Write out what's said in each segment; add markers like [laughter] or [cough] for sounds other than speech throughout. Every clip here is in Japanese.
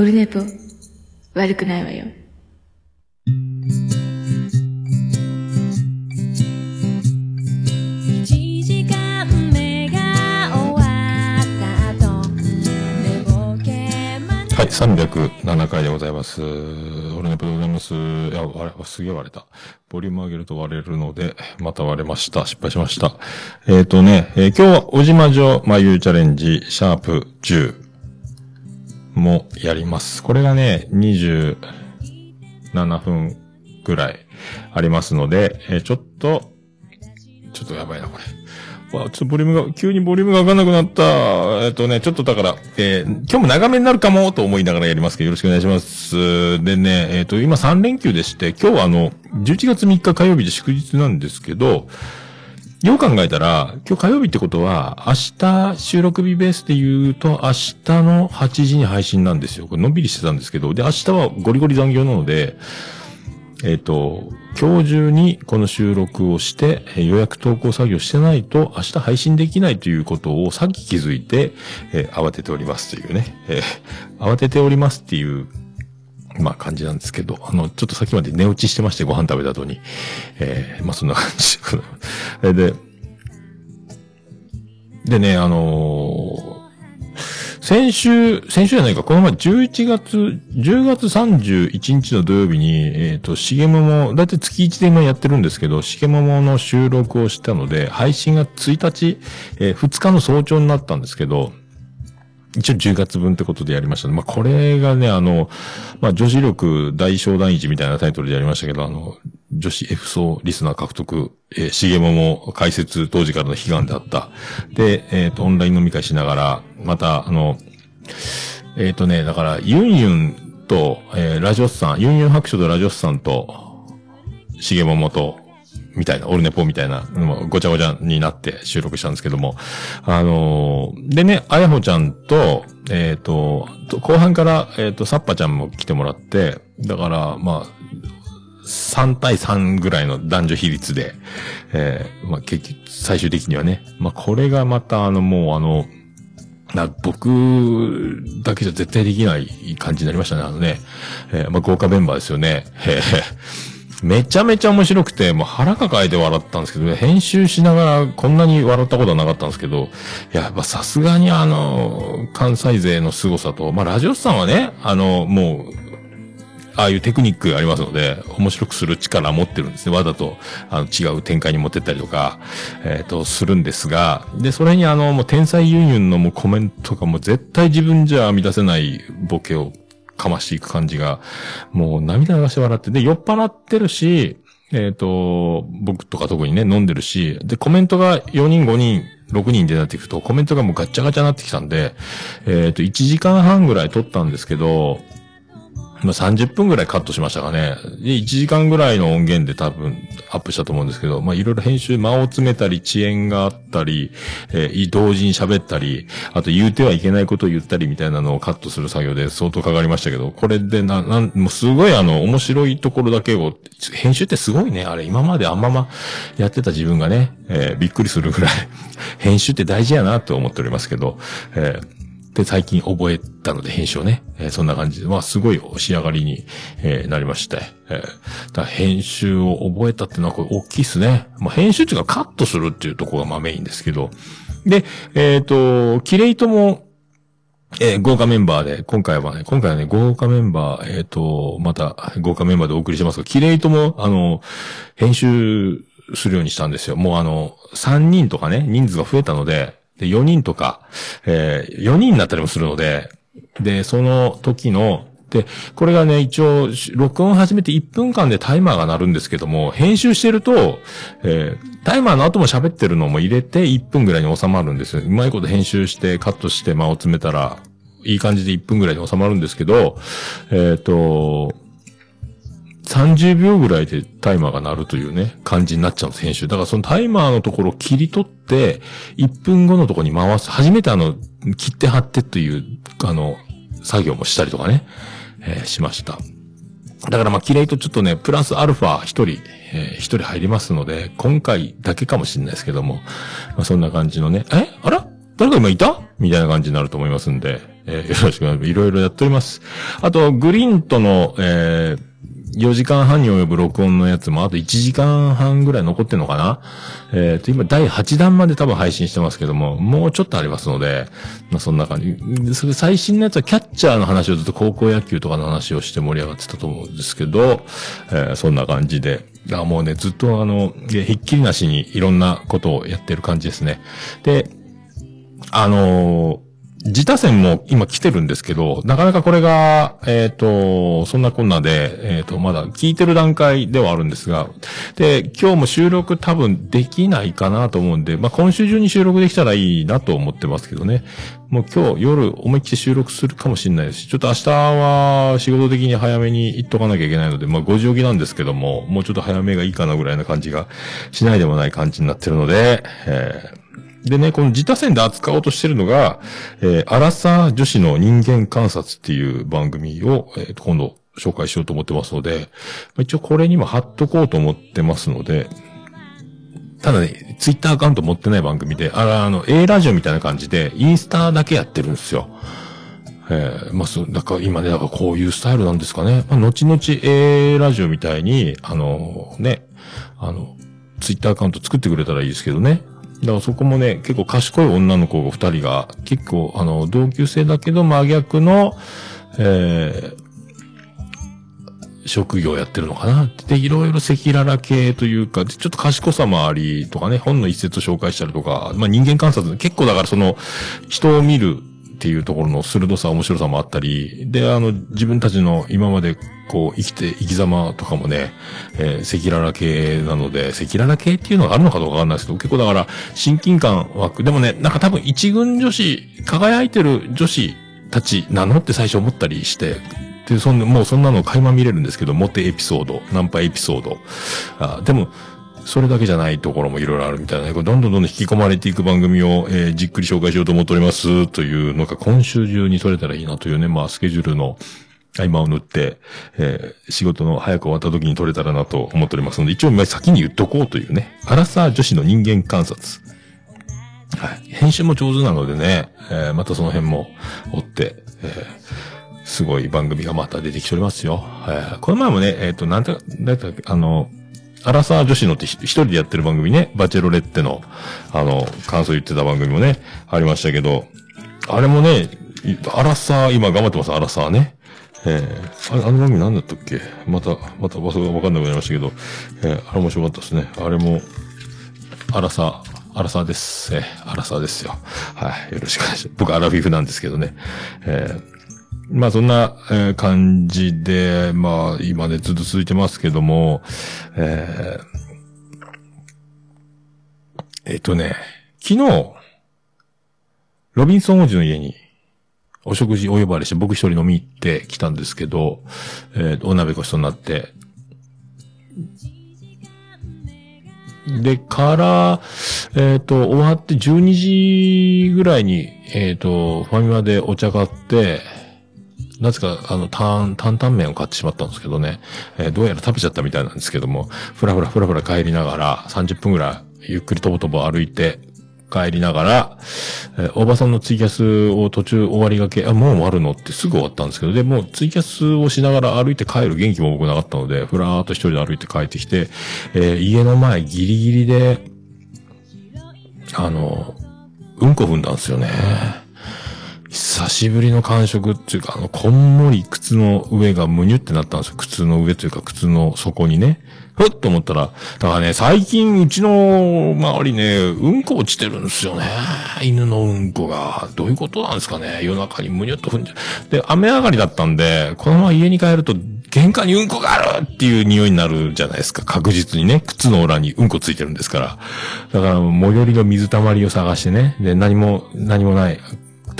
オルネポ、悪くないわよ。はい、307回でございます。俺ね、プログラムス、いや、割れ、すげえ割れた。ボリューム上げると割れるので、また割れました。失敗しました。えっ、とね、えー今日は、小島城眉チャレンジ、シャープ10もやります。これがね、27分ぐらいありますので、えーちょっと、ちょっとやばいな、これ。わちょっとボリュームが、急にボリュームが上がんなくなった。えっとね、ちょっとだから、えー今日も長めになるかもと思いながらやりますけど、よろしくお願いします。でね、えっ、と、今3連休でして、今日はあの、11月3日火曜日で祝日なんですけど、よう考えたら、今日火曜日ってことは、明日収録日ベースで言うと、明日の8時に配信なんですよ。これのんびりしてたんですけど、で、明日はゴリゴリ残業なので、えっ、と、今日中にこの収録をして、え予約投稿作業してないと明日配信できないということをさっき気づいて、えー慌てておりますというね、えー慌てておりますっていう、まあ感じなんですけど、あの、ちょっとさっきまで寝落ちしてまして、ご飯食べた後に。えーまあそんな感じ。[laughs] えーで、でね、あのー先週、先週じゃないか、この前11月、10月31日の土曜日に、えっ、と、しげもも、だいたい月1で今やってるんですけど、しげももの収録をしたので、配信が1日、えー2日の早朝になったんですけど、一応10月分ってことでやりました。ねまあ、これがね、あの、まあ、女子力大小第一みたいなタイトルでやりましたけど、あの、女子 F 層リスナー獲得、えー、しげもも解説当時からの悲願であった。で、えっ、と、オンライン飲み会しながら、また、あの、えっ、とね、だから、ユンユンと、えーラジオスさん、ユンユン白書とラジオスさんと、しげももと、みたいな、オルネポみたいな、ごちゃごちゃになって収録したんですけども、あのーでね、あやほちゃんと、えっ、と、と後半から、えっ、と、サッパちゃんも来てもらって、だから、まあ、3対3ぐらいの男女比率で、えーまあ、結局、最終的にはね、まあ、これがまた、あの、もう、あの、な僕だけじゃ絶対できない感じになりましたね、あのね。えーまあ、豪華メンバーですよね。へーめちゃめちゃ面白くて、もう腹抱えて笑ったんですけど、ね、編集しながらこんなに笑ったことはなかったんですけど、やっぱさすがにあの、関西勢の凄さと、まあ、ラジオスさんはね、あの、もう、ああいうテクニックがありますので、面白くする力持ってるんですね。わざと、あの、違う展開に持ってったりとか、えっ、と、するんですが、で、それにあの、もう天才ユンユンのもうコメントがもう絶対自分じゃ満たせないボケをかましていく感じが、もう涙流して笑って、で、酔っ払ってるし、えっ、と、僕とか特にね、飲んでるし、で、コメントが4人、5人、6人でなっていくと、コメントがもうガッチャガチャになってきたんで、えっ、と、1時間半ぐらい撮ったんですけど、まあ、30分ぐらいカットしましたかね。で、1時間ぐらいの音源で多分アップしたと思うんですけど、まあ、いろいろ編集、間を詰めたり、遅延があったり、えー同時に喋ったり、あと言うてはいけないことを言ったりみたいなのをカットする作業で相当かかりましたけど、これでな、なん、もうすごいあの、面白いところだけを、編集ってすごいね、あれ、今まであんままやってた自分がね、えーびっくりするぐらい、編集って大事やなと思っておりますけど、えーで、最近覚えたので編集をね、えーそんな感じで、まあすごい仕上がりに、えーなりまして、えー編集を覚えたってのはこれ大きいっすね。まあ編集っていうかカットするっていうところがまあメインですけど。で、えっ、と、キレイトも、えー豪華メンバーで、今回はね、今回はね、豪華メンバー、えっ、と、また、豪華メンバーでお送りしますが、キレイトも、あの、編集するようにしたんですよ。もうあの、3人とかね、人数が増えたので、で、4人とか、えー4人になったりもするので、で、その時の、で、これがね、一応、録音始めて1分間でタイマーが鳴るんですけども、編集してると、えータイマーの後も喋ってるのも入れて1分ぐらいに収まるんですよ。うまいこと編集してカットして間を詰めたら、いい感じで1分ぐらいに収まるんですけど、えっ、と、30秒ぐらいでタイマーが鳴るというね、感じになっちゃうんです、編集。だからそのタイマーのところを切り取って、1分後のところに回す。初めてあの、切って貼ってという、あの、作業もしたりとかね、えーしました。だからまあ、キレイとちょっとね、プラスアルファ一人、えー一人入りますので、今回だけかもしれないですけども、まあ、そんな感じのね、え？あら誰か今いた？みたいな感じになると思いますんで、えーよろしくお願いします。いろいろやっております。あと、グリンとの、えー4時間半に及ぶ録音のやつもあと1時間半ぐらい残ってんのかな？えっ、と、今第8弾まで多分配信してますけども、もうちょっとありますので、まあそんな感じ。それ最新のやつはキャッチャーの話をずっと高校野球とかの話をして盛り上がってたと思うんですけど、えーそんな感じで。あもうね、ずっとあの、ひっきりなしにいろんなことをやってる感じですね。で、あのー自他戦も今来てるんですけど、なかなかこれが、えっ、と、そんなこんなで、えっ、と、まだ聞いてる段階ではあるんですが、で、今日も収録多分できないかなと思うんで、まあ、今週中に収録できたらいいなと思ってますけどね。もう今日夜思いっきり収録するかもしれないですし、ちょっと明日は仕事的に早めに行っとかなきゃいけないので、まあ、5時起きなんですけども、もうちょっと早めがいいかなぐらいな感じがしないでもない感じになってるので、えーでね、この自他戦で扱おうとしてるのが、えー、アラサー女子の人間観察っていう番組を、えーと今度紹介しようと思ってますので、まあ一応これにも貼っとこうと思ってますので、ただね、ツイッターアカウント持ってない番組で、あら、あの、A ラジオみたいな感じで、インスタだけやってるんですよ。えー、まあ、そう、だから今ね、だからこういうスタイルなんですかね。まあ、後々 A ラジオみたいに、あのね、あの、ツイッターアカウント作ってくれたらいいですけどね。だからそこもね、結構賢い女の子二人が、結構、あの、同級生だけど真逆の、えー、職業やってるのかな。で、いろいろ赤裸々系というか、ちょっと賢さもありとかね、本の一節紹介したりとか、まあ人間観察、結構だからその、人を見るっていうところの鋭さ、面白さもあったり、で、あの、自分たちの今までこう、生きて、生き様とかもね、えー赤裸々系なので、赤裸々系っていうのがあるのかどうかわかんないですけど、結構だから、親近感湧く。でもね、なんか多分一軍女子、輝いてる女子たちなのって最初思ったりして、で、そんな、もうそんなの垣間見れるんですけど、モテエピソード、ナンパエピソード。あでも、それだけじゃないところもいろいろあるみたいなね、どんどんどんどん引き込まれていく番組を、えーじっくり紹介しようと思っております、というのが今週中に取れたらいいなというね、まあスケジュールの合間を縫って、えー仕事の早く終わった時に取れたらなと思っておりますので、一応まあ先に言っとこうというね、アラサー女子の人間観察。はい。編集も上手なのでね、えーまたその辺も追って、えーすごい番組がまた出てきておりますよ。えーこの前もね、えっ、と、なんて、だいたいあの、アラサー女子のって一人でやってる番組ね、バチェロレッテの、あの、感想言ってた番組もね、ありましたけど、あれもね、アラサー、今頑張ってます、アラサーね。えー、あれ、あの番組何だったっけ？また、また場所がわかんなくなりましたけど、えーあれ面白かったですね。あれも、アラサー、アラサーです。えーアラサーですよ。はい。よろしくお願いします。僕、アラフィフなんですけどね。えーまあそんな、えー感じで、まあ今ねずっと続いてますけども、えーえっとね、昨日、ロビンソン王子の家にお食事お呼ばれして僕一人飲み行ってきたんですけど、えーお鍋ごちそうになって、で、から、えっ、と、終わって12時ぐらいに、えっ、と、ファミマでお茶買って、なぜか、あの、担、担々麺を買ってしまったんですけどね、えーどうやら食べちゃったみたいなんですけども、ふらふらふらふら帰りながら、30分ぐらい、ゆっくりとぼとぼ歩いて、帰りながら、えーおばさんのツイキャスを途中終わりがけ、あ、もう終わるのってすぐ終わったんですけど、で、もツイキャスをしながら歩いて帰る元気も僕なかったので、ふらーっと一人で歩いて帰ってきて、えー家の前ギリギリで、あの、うんこ踏んだんですよね。久しぶりの感触っていうか、あの、こんもり靴の上がむにゅってなったんですよ。靴の上というか、靴の底にね。ふっと思ったら、だからね、最近うちの周りね、うんこ落ちてるんですよね。犬のうんこが。どういうことなんですかね。夜中にむにゅっと踏んじゃう。で、雨上がりだったんで、このまま家に帰ると、玄関にうんこがあるっていう匂いになるじゃないですか。確実にね。靴の裏にうんこついてるんですから。だから、最寄りの水たまりを探してね。で、何も、何もない。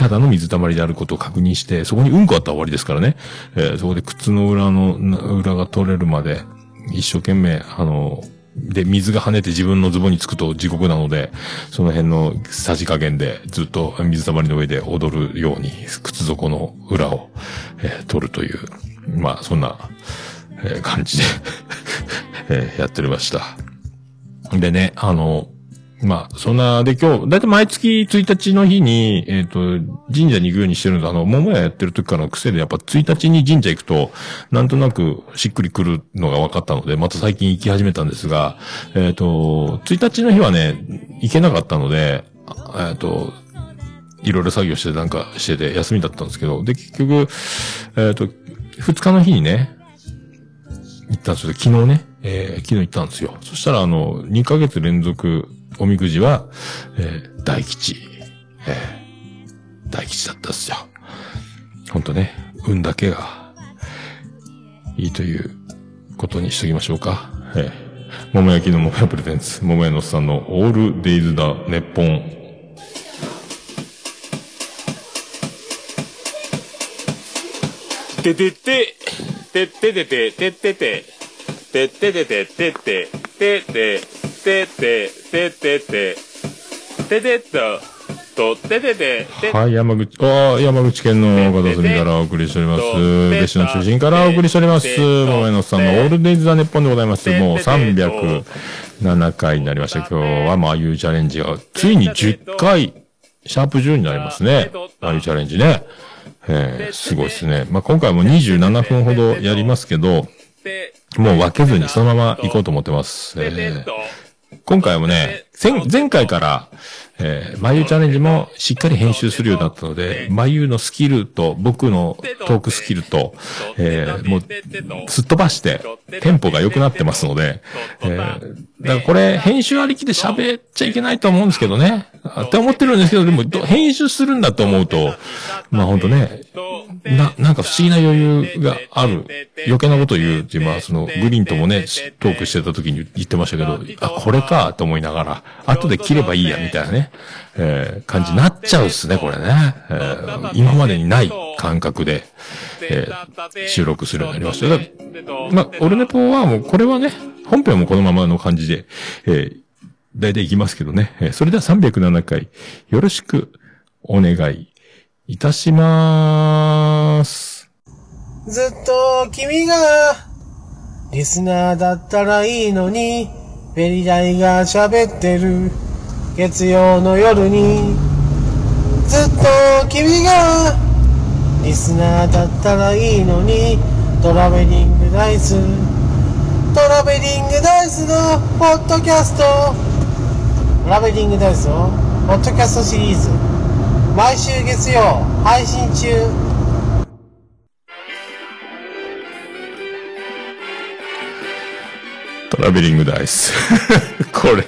ただの水たまりであることを確認して、そこにうんこあったら終わりですからね。えーそこで靴の裏の、裏が取れるまで、一生懸命、あの、で、水が跳ねて自分のズボンにつくと地獄なので、その辺のさじ加減でずっと水たまりの上で踊るように、靴底の裏を、えー取るという、まあ、そんな、えー感じで、[laughs] えーやっておりました。でね、あの、まあ、そんな、で今日、だいたい毎月1日の日に、えっ、と、神社に行くようにしてるので、あの、桃屋やってる時からの癖で、やっぱ1日に神社行くと、なんとなくしっくりくるのが分かったので、また最近行き始めたんですが、えっ、と、1日の日はね、行けなかったので、えっ、と、いろいろ作業してなんかしてて休みだったんですけど、で、結局、えっ、と、2日の日にね、行ったんですよ。昨日ね、えー昨日行ったんですよ。そしたら、あの、2ヶ月連続おみくじは、えー大吉、えー大吉だったんですよ。ほんとね、運だけが、いいということにしときましょうか。えー、桃焼きの桃屋プレゼンツ、桃屋のおっさんのオールデイズだ、ネッポン。ててて、てっててて、てってて、てっててて、てって、てって、てって、てってて、ててっと、とっててて、てはい、山口、ああ、山口県の片隅からお送りしております。別紙の中心からお送りしております。桃屋のさんのオールデイズ・ザ・ネッポンでございます。もう307回になりました。今日は、まあ、ああいうチャレンジが、ついに10回、シャープ10になりますね。ああいうチャレンジね。えー、すごいですね。まあ、今回も27分ほどやりますけど、て、もう分けずにそのまま行こうと思ってます。えー今回もね、前回から、えー、眉チャレンジもしっかり編集するようになったので、眉のスキルと僕のトークスキルと、えー、もう、すっ飛ばして、テンポが良くなってますので、えー、だからこれ、編集ありきで喋っちゃいけないと思うんですけどね。って思ってるんですけど、でも、編集するんだと思うと、まあ本当ね、な、なんか不思議な余裕がある。余計なこと言うっていう、まあその、グリーンともね、トークしてた時に言ってましたけど、あ、これかと思いながら、後で切ればいいや、みたいなね、えー感じになっちゃうっすね、これね。えー今までにない感覚で、えー収録するようになりました。まあ、オルネポはもう、これはね、本編もこのままの感じで、えー、大体いきますけどね。えーそれでは307回、よろしくお願いいたしまーす。ずっと君がリスナーだったらいいのにベリダイが喋ってる月曜の夜にずっと君がリスナーだったらいいのにトラベリングダイストラベリングダイスのポッドキャスト。トラベリングダイスのポッドキャストシリーズ。毎週月曜配信中。トラベリングダイス。[laughs] これ、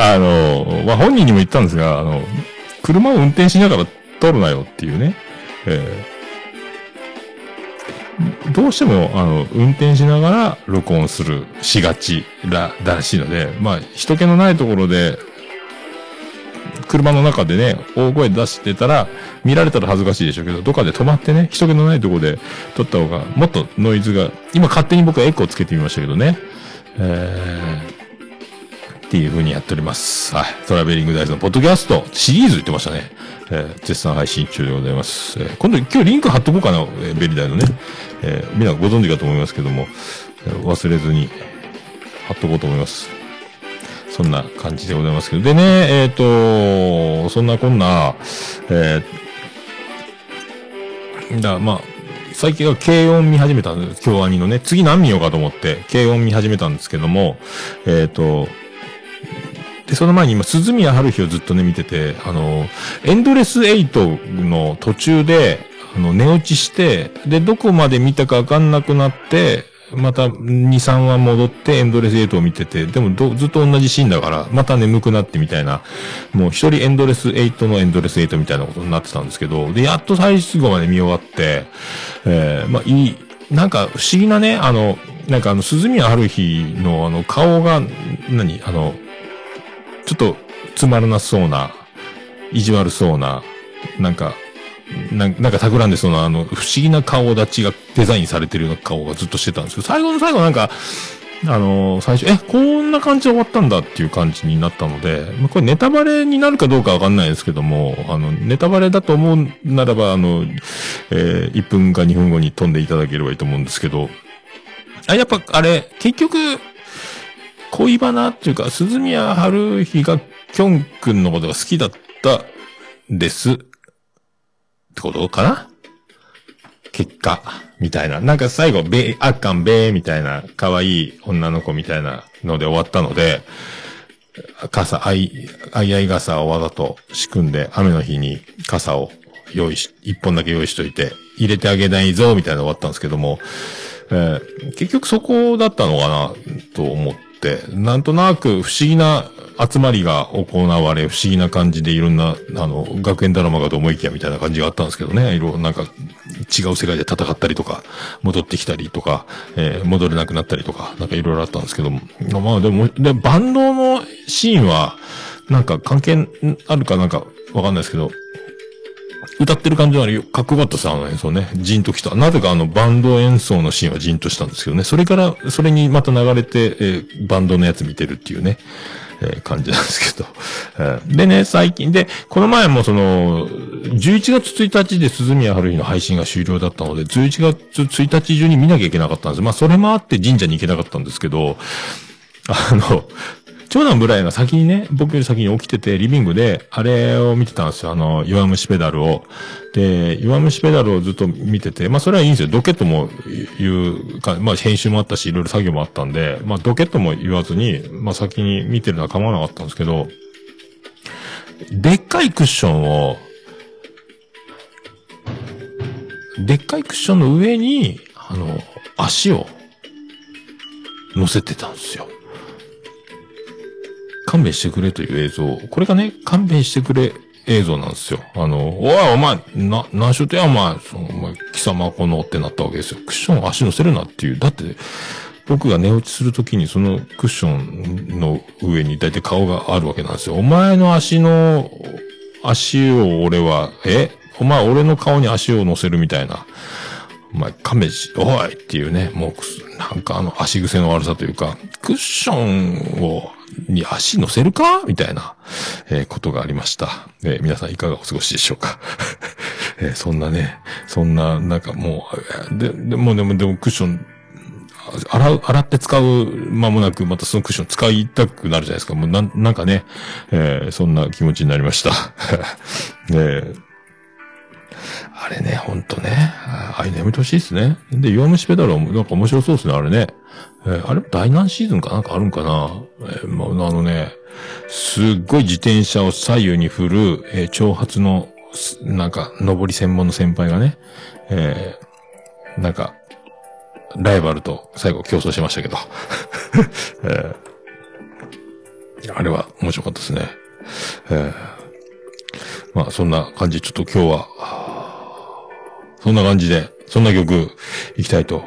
あの、まあ、本人にも言ったんですが、あの、車を運転しながら撮るなよっていうね。えーどうしても、あの、運転しながら録音する、しがちら、らしいので、まあ、人気のないところで、車の中でね、大声出してたら、見られたら恥ずかしいでしょうけど、どっかで止まってね、人気のないところで撮った方が、もっとノイズが、今勝手に僕はエコーつけてみましたけどね。えー、っていう風にやっております。はい。トラベリングダイスのポッドキャスト、シリーズ言ってましたね。えー、絶賛配信中でございます。えー今度、今日リンク貼っとこうかな、えーベリダイのね。えー、みんなご存知かと思いますけども、えー忘れずに貼っとこうと思います。そんな感じでございますけど。でね、えっ、と、そんなこんな、えー、だまあ、最近は軽音見始めたんです。京アニのね。次何見ようかと思って、軽音見始めたんですけども、えっ、と、で、その前に今、鈴宮春日をずっとね、見てて、あの、エンドレス8の途中で、あの、寝落ちして、で、どこまで見たかわかんなくなって、また2、3話戻ってエンドレス8を見てて、でもどずっと同じシーンだから、また眠くなってみたいな、もう一人エンドレス8のエンドレス8みたいなことになってたんですけど、で、やっと最終後まで見終わって、えー、まあいい、なんか不思議なね、あの、なんかあの、鈴宮春日のあの、顔が、何？あの、ちょっとつまらなそうな、意地悪そうな、なんか、なんか企んでそうな、あの、不思議な顔立ちがデザインされてるような顔がずっとしてたんですけど、最後の最後なんか、あの最初、え、こんな感じで終わったんだっていう感じになったので、これネタバレになるかどうかわかんないですけども、あの、ネタバレだと思うならば、あの、えー1分か2分後に飛んでいただければいいと思うんですけど、あ、やっぱ、あれ、結局、恋バナっていうか、鈴宮春日がキョン君のことが好きだったです。ってことかな？結果、みたいな。なんか最後、べ、あっかんべーみたいな、可愛い女の子みたいなので終わったので、傘、あい、あいあい傘をわざと仕組んで、雨の日に傘を用意し、一本だけ用意しといて、入れてあげないぞ、みたいなの終わったんですけども、えー結局そこだったのかな、と思って、なんとなく不思議な集まりが行われ、不思議な感じでいろんな、あの、学園ドラマかと思いきやみたいな感じがあったんですけどね、いろ、なんか、違う世界で戦ったりとか、戻ってきたりとか、えー戻れなくなったりとか、なんかいろいろあったんですけども、まあでも、で、バンドのシーンは、なんか関係あるかなんかわかんないですけど、歌ってる感じはあれよ、かっこよかったです、あの演奏ね。ジンときた。なぜかあの、バンド演奏のシーンはジンとしたんですけどね。それから、それにまた流れて、えーバンドのやつ見てるっていうね、えー感じなんですけど。えでね、最近、で、この前もその、11月1日で鈴宮春日の配信が終了だったので、11月1日中に見なきゃいけなかったんです。まあ、それもあって神社に行けなかったんですけど、あの、長男ブライが先にね、僕より先に起きてて、リビングで、あれを見てたんですよ。あの、弱虫ペダルを。で、弱虫ペダルをずっと見てて、まあそれはいいんですよ。ドケットも言うか、まあ編集もあったし、いろいろ作業もあったんで、まあドケットも言わずに、まあ先に見てるのは構わなかったんですけど、でっかいクッションを、でっかいクッションの上に、あの、足を乗せてたんですよ。勘弁してくれという映像。これがね、勘弁してくれ映像なんですよ。あの、おい、お前、な、何しようとや、お前、そのお前、貴様このってなったわけですよ。クッション足乗せるなっていう。だって、僕が寝落ちするときにそのクッションの上に大体顔があるわけなんですよ。お前の足の、足を俺は、え？お前俺の顔に足を乗せるみたいな。お前、勘弁し、おいっていうね、もう、なんかあの足癖の悪さというか、クッションを、に足乗せるか？みたいな、えーことがありました。えー皆さんいかがお過ごしでしょうか？[laughs] えーそんなね、そんな、なんかもう、で、でもでも、でもクッション、洗う、洗って使う間もなく、またそのクッション使いたくなるじゃないですか。もうなん、なんかね、えーそんな気持ちになりました。[laughs] えあれね、ほんとね。ああいうのやめてほしいですね。で、弱虫ペダルはなんか面白そうですね、あれね。えーあれ？第何シーズンかなんかあるんかな？えーまあ、のね、すっごい自転車を左右に振る、えー長髪の、なんか、上り専門の先輩がね、えーなんか、ライバルと最後競争しましたけど。[laughs] えーあれは面白かったですね。えーまあ、そんな感じ、ちょっと今日は、そんな感じで、そんな曲、いきたいと、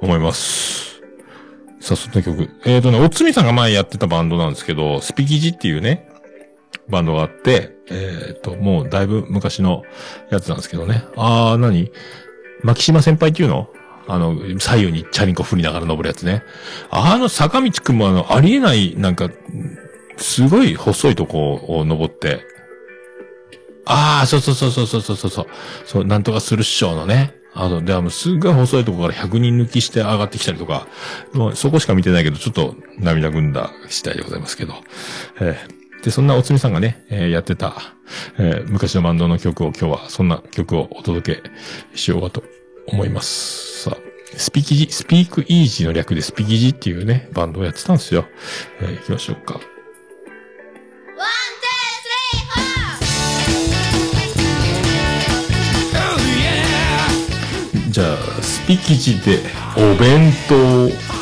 思います。さあ、その曲。えっ、ー、とね、おつみさんが前やってたバンドなんですけど、スピキジっていうね、バンドがあって、えっ、ー、と、もうだいぶ昔のやつなんですけどね。あー、なに牧島先輩っていうの？あの、左右にチャリンコ振りながら登るやつね。あの、坂道くんもあの、ありえない、なんか、すごい細いとこを登って、ああ、そうそうそうそうそうそうそう、そう、なんとかする師うのね、あの、で、あの、すっごい細いとこから100人抜きして上がってきたりとか、もうそこしか見てないけど、ちょっと涙ぐんだ次第でございますけど。えーで、そんなおつみさんがね、えーやってた、えー昔のバンドの曲を今日は、そんな曲をお届けしようかと思います。さあ、スピキジ、スピークイージーの略でスピキジっていうね、バンドをやってたんですよ。えー行きましょうか。じゃあ、スピキジでお弁当。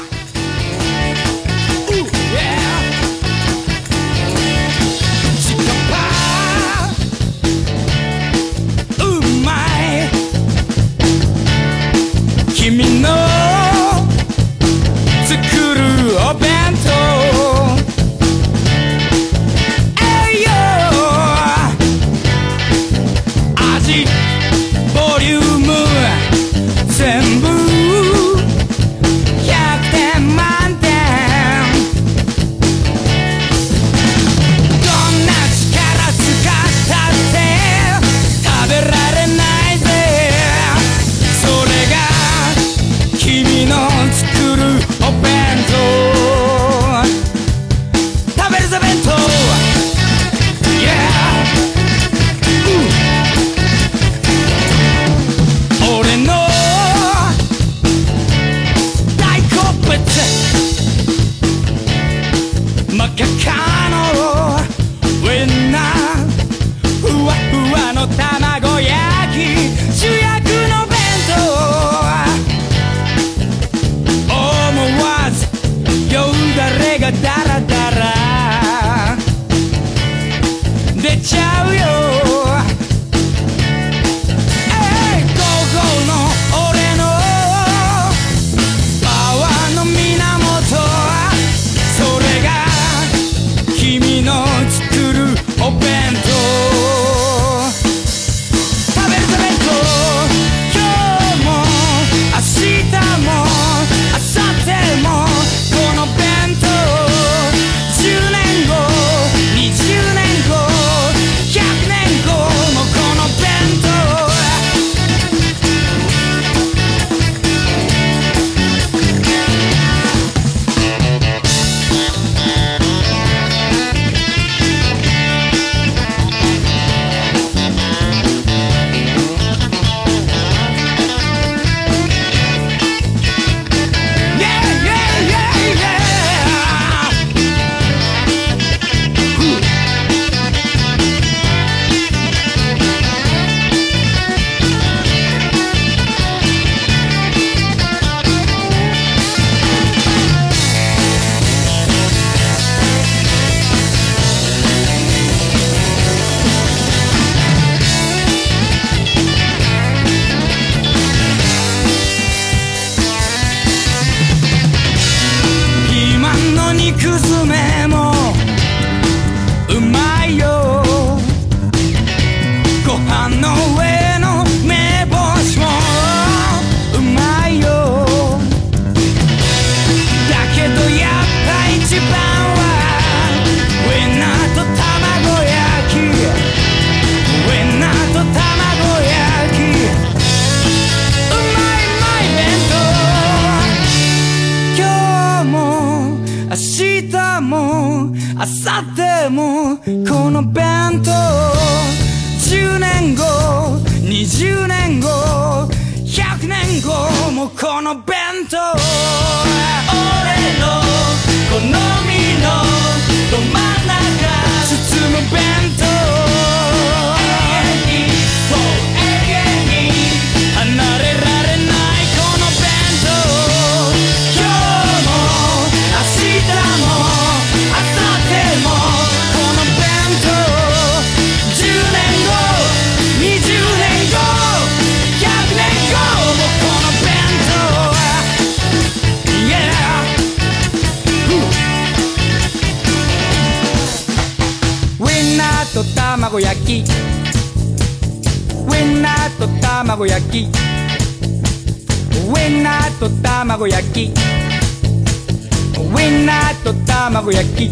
卵焼き。ウ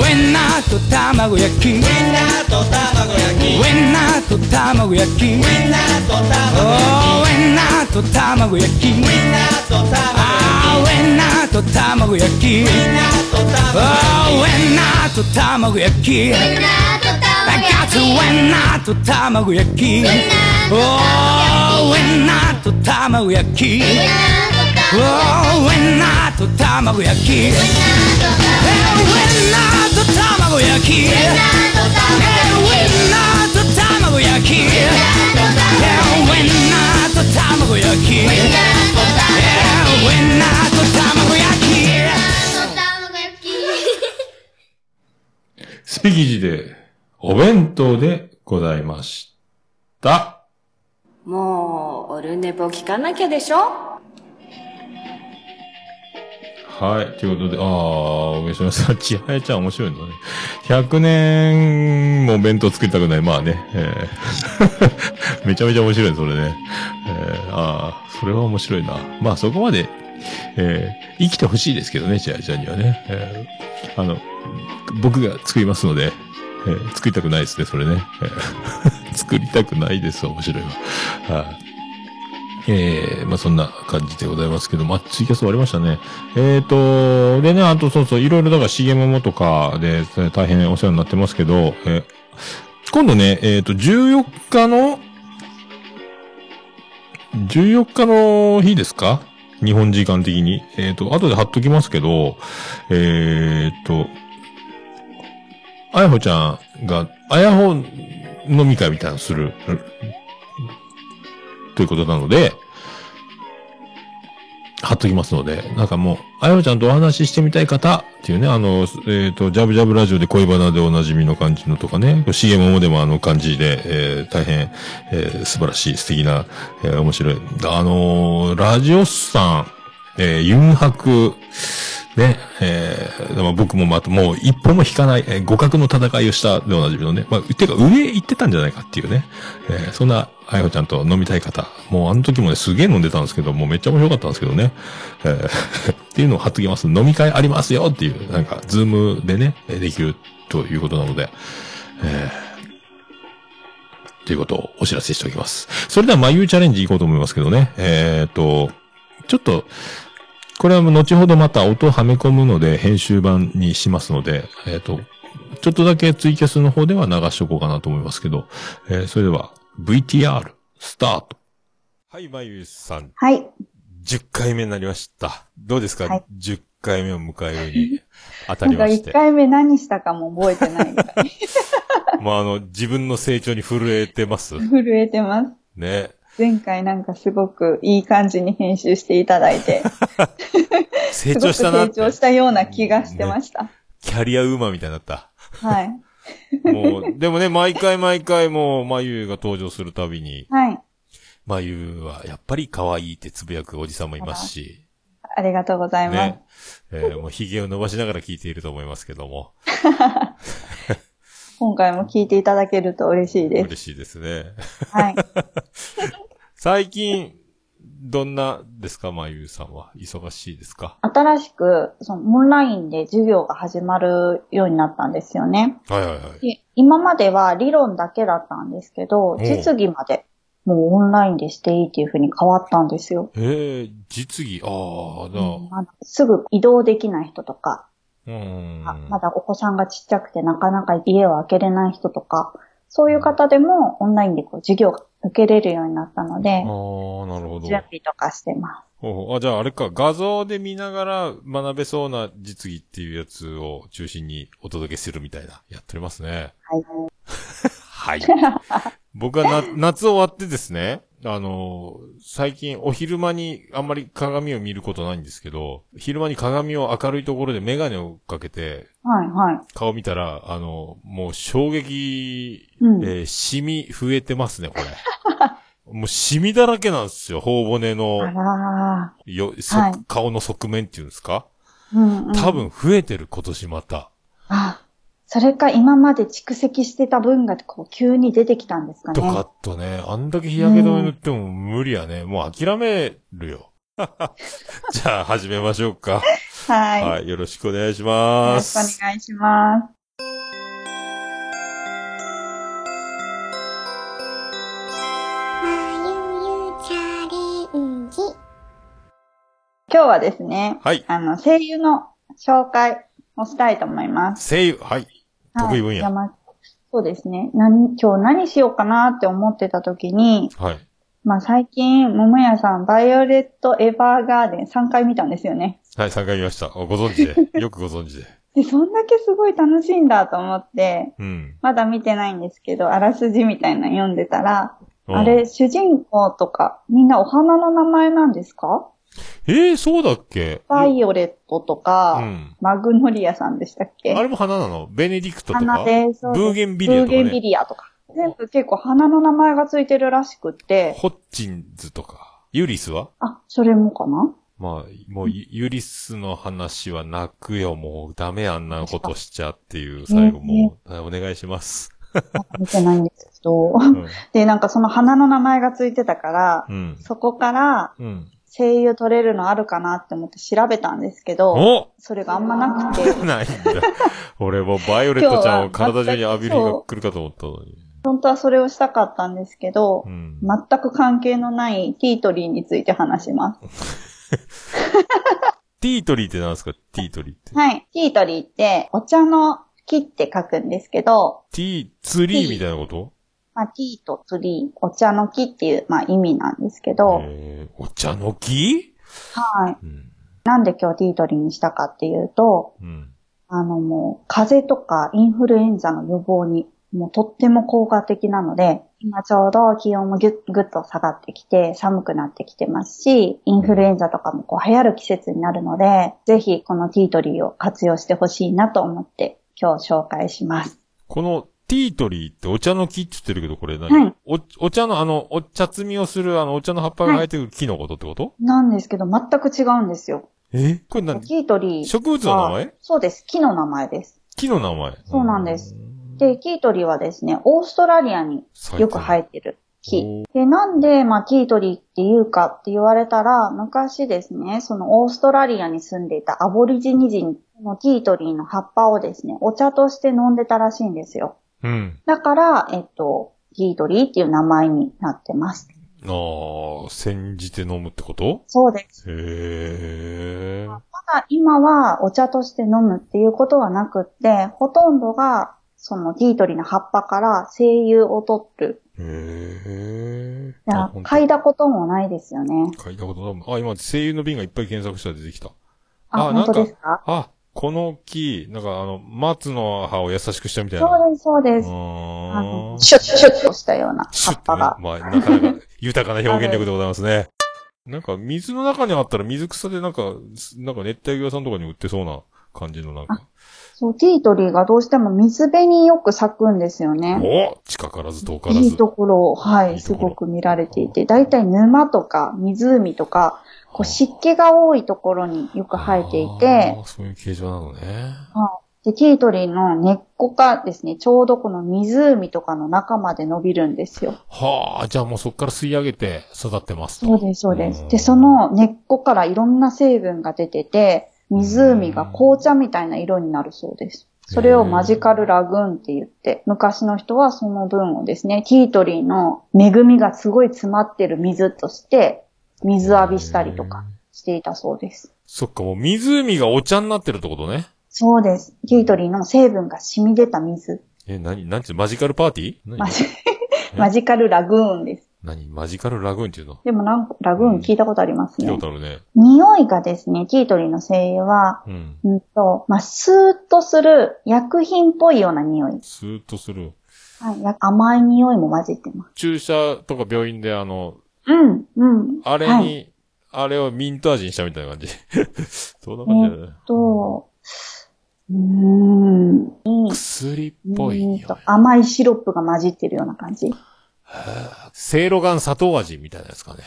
ェンナーと卵焼き。ウェンナーと卵焼き。ウェンナーと卵焼き。ウェンナーと卵焼き。ウェンナーと卵焼き。と卵焼き。ウェンナーと卵焼き。ウェンナーと卵焼き。ウェンナーと卵焼き。ウェンナーと卵焼き。Oh ウインナーと卵焼き。Eh, ウインナーと卵焼き。Eh, ウインナーと卵焼き。Eh, ウインナーと卵焼き。Eh, ウインナーと卵焼き。[laughs] スピギジで、お弁当でございました。もう、オルネポ聞かなきゃでしょ？はい。ということで、ああ、上島さん、ちはやちゃん面白いのね。100年も弁当作りたくない。まあね。えー [laughs] めちゃめちゃ面白い、それね。えーああ、それは面白いな。まあそこまで、えー生きてほしいですけどね、ちはやちゃんにはね。えーあの、僕が作りますので、えー作りたくないですね、それね。えー [laughs] 作りたくないです、面白いわ。はい。えー、まあそんな感じでございますけど、まあツイキャス終わりましたね。えーと、でね、あとそうそう、いろいろだから CM もとかで大変お世話になってますけど、えー今度ね、えーと、14日の、14日の日ですか？日本時間的に。えっ、と、後で貼っときますけど、えっ、と、あやほちゃんが、あやほ飲み会みたいなのする、ということなので、貼っときますので、なんかもう、あやほちゃんとお話ししてみたい方っていうね、あの、えっ、と、ジャブジャブラジオで恋バナでおなじみの感じのとかね、CM もでもあの感じで、えー大変、えー素晴らしい、素敵な、えー面白い。あのラジオスさん、えーユンハク、ね、えー僕もまたもう一歩も引かない、えー互角の戦いをしたでおなじみのね、まあ、てか上行ってたんじゃないかっていうね、えーそんな、あやほちゃんと飲みたい方、もうあの時もね、すげえ飲んでたんですけど、もうめっちゃ面白かったんですけどね、えー [laughs] っていうのを貼っときます。飲み会ありますよっていう、なんか、ズームでね、できるということなので、えーということをお知らせしておきます。それでは、まゆうチャレンジ行こうと思いますけどね。えっ、と、ちょっと、これは後ほどまた音をはめ込むので編集版にしますので、えっ、と、ちょっとだけツイキャスの方では流しておこうかなと思いますけど、えーそれでは VTR スタート。はい、まゆうさん、はい。10回目になりました。どうですか、はい ?10 回目を迎えるに当たりまして。回目何したかも覚えてないまあ、[laughs] あの、自分の成長に震えてます。[laughs] 震えてます。ね。前回なんかすごくいい感じに編集していただいて、[laughs] 成すごく長したな。成長したような気がしてました。キャリアウーマンみたいになった。はい。もう、でもね、毎回毎回もう、まゆが登場するたびに、はい。まゆはやっぱり可愛いってつぶやくおじさんもいますし、ありがとうございます。ね。えーもう髭を伸ばしながら聞いていると思いますけども、今回も聞いていただけると嬉しいです。嬉しいですね。はい。[laughs] 最近、どんなですか、まゆさんは？忙しいですか？新しく、そのオンラインで授業が始まるようになったんですよね。はいはいはい。で今までは理論だけだったんですけど、ん実技までもうオンラインでしていいっていう風に変わったんですよ。ええ実技、ああ、だ、まだすぐ移動できない人とか、うーん。あまだお子さんがちっちゃくてなかなか家を開けれない人とか、そういう方でもオンラインでこう授業が受けれるようになったのであ、あ、なるほど。準備とかしてまほうほうあ、じゃああれか、画像で見ながら学べそうな実技っていうやつを中心にお届けするみたいな、やっておりますね。す。はい。[laughs] はい。僕はな、[laughs] 夏終わってですね、あの、最近お昼間にあんまり鏡を見ることないんですけど、昼間に鏡を明るいところでメガネをかけてはい、はい。顔見たら、あの、もう衝撃、うんえーシミ増えてますね、これ。[laughs] もうシミだらけなんですよ、頬骨あの、らよ、そはい顔の側面っていうんですか？ー。うん、うん。多。分増えてる、今年また。あ、それか今まで蓄積してた分がこう急に出てきたんですかね。とかとね、あんだけ日焼け止め塗っても無理やね。[laughs] もう諦めるよ。[laughs] じゃあ始めましょうか。はい。はい、よろしくお願いしよろします。くお願いします。今日はですね、はい。あの、声優の紹介をしたいと思います。声優、はい。得意分野はいまそうですね。何、今日何しようかなって思ってた時に、はい。まあ最近、桃屋さん、バイオレット・エヴァーガーデン3回見たんですよね。はい、3回見ました。ご存知で。[laughs] よくご存知で。で、そんだけすごい楽しいんだと思って、うん。まだ見てないんですけど、あらすじみたいなの読んでたら、うんあれ、主人公とか、みんなお花の名前なんですか？ええそうだっけ？バイオレットとか、うん。マグノリアさんでしたっけ？あれも花なの？ベネディクトとか？花で、そうブーゲンビリアとかブーゲンビね。リアとか。全部結構花の名前がついてるらしくって、ホッチンズとか。ユリスは？あ、それもかな？まあ、もうユ、ユリスの話は泣くよ、もうダメあんなことしちゃっていう、最後もう、はいお願いします。見てないんですけど。[laughs] うん。で、なんかその花の名前がついてたから、うん。そこからうん。声優取れるのあるかなって思って調べたんですけど、おそれがあんまなくて、[laughs] ないんだ。俺もうバイオレットちゃんを体中に浴びる日が来るかと思ったのに。本当はそれをしたかったんですけどう、ん。全く関係のないティートリーについて話します。[laughs] ティートリーって何ですか？ティートリーって。はい。ティートリーって、お茶の木って書くんですけど、ティー、ツリーみたいなこと？まあ、ティーとツリー、お茶の木っていう、まあ、意味なんですけど、えー、お茶の木？はい。うん。なんで今日ティートリーにしたかっていうと、うん。あのもう、風邪とかインフルエンザの予防に、もうとっても効果的なので、今ちょうど気温もぐっぐっと下がってきて、寒くなってきてますし、インフルエンザとかもこう流行る季節になるので、ぜひこのティートリーを活用してほしいなと思って今日紹介します。このティートリーってお茶の木って言ってるけど、これ何、はいお、お茶のあの、お茶摘みをするあの、お茶の葉っぱが生えてくる木のことってこと、なんですけど全く違うんですよ。え？これ何？ティートリー。植物の名前？そうです。木の名前です。木の名前そうなんです。で、ティートリーはですね、オーストラリアによく生えてるお木。で、なんで、まあ、ティートリーって言うかって言われたら、昔ですね、そのオーストラリアに住んでいたアボリジニ人のティートリーの葉っぱをですね、お茶として飲んでたらしいんですよ。うん。だから、えっと、ティートリーっていう名前になってます。ああ、煎じて飲むってこと？そうです。へえ。ただ、今はお茶として飲むっていうことはなくって、ほとんどが、そのティートリーの葉っぱから精油を取る。へえ。嗅いだこともないですよね。嗅いだことない。あ、今、声優の瓶がいっぱい検索したら出てきた。あ、なん本当ですか？あ、この木、なんかあの、松の葉を優しくしたみたいな。そうです、そうです。シュッシュッとしたような葉っぱが。。まあ、なかなか豊かな表現力でございますね。[laughs] なんか、水の中にあったら水草でなんか、なんか熱帯魚屋さんとかに売ってそうな感じのなんか。そう、ティートリーがどうしても水辺によく咲くんですよね。お近からず遠からず。いいところを、はいい、すいところごく見られていて、だいたい沼とか湖とか、こう湿気が多いところによく生えていてそういう形状なのね。で、ティートリーの根っこがですね、ちょうどこの湖とかの中まで伸びるんですよ。はあ、じゃあもうそこから吸い上げて育ってますと。そうです、そうですん。で、そ、の根っこからいろんな成分が出てて、湖が紅茶みたいな色になるそうです。それをマジカルラグーンって言って、昔の人はその分をですね、ティートリーの恵みがすごい詰まってる水として、水浴びしたりとかしていたそうです。そっか、もう湖がお茶になってるってことね。そうです。ティートリーの成分が染み出た水。え、なに、なんていうのマジカルパーティー？何？マジマジカルラグーンです。何？マジカルラグーンっていうの？でもなんかラグーン聞いたことありますね聞いたこ。とあるね。匂いがですね、ティートリーの精油は、うん。うんと、まあ、スーッとする薬品っぽいような匂い。スーッとする。はい、や甘い匂いも混じってます。注射とか病院であの、うん、うん。あれに、はい、あれをミント味にしたみたいな感じ。[laughs] そんな感じだよね。と、うーん。薬っぽい匂い。甘いシロップが混じってるような感じせいろがん砂糖味みたいなやつかね。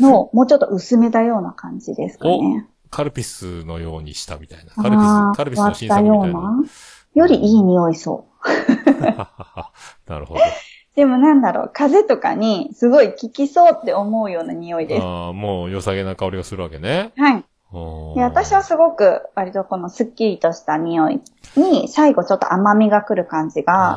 の、もうちょっと薄めたような感じですかね。カルピスのようにしたみたいな。あカルピース、カルピスの新作みたいな。な。よりいい匂いそう。なるほど。でもなんだろう、風邪とかにすごい効きそうって思うような匂いです。ああ、もう良さげな香りがするわけね。はい。うんで私はすごく割とこのスッキリとした匂いに最後ちょっと甘みが来る感じが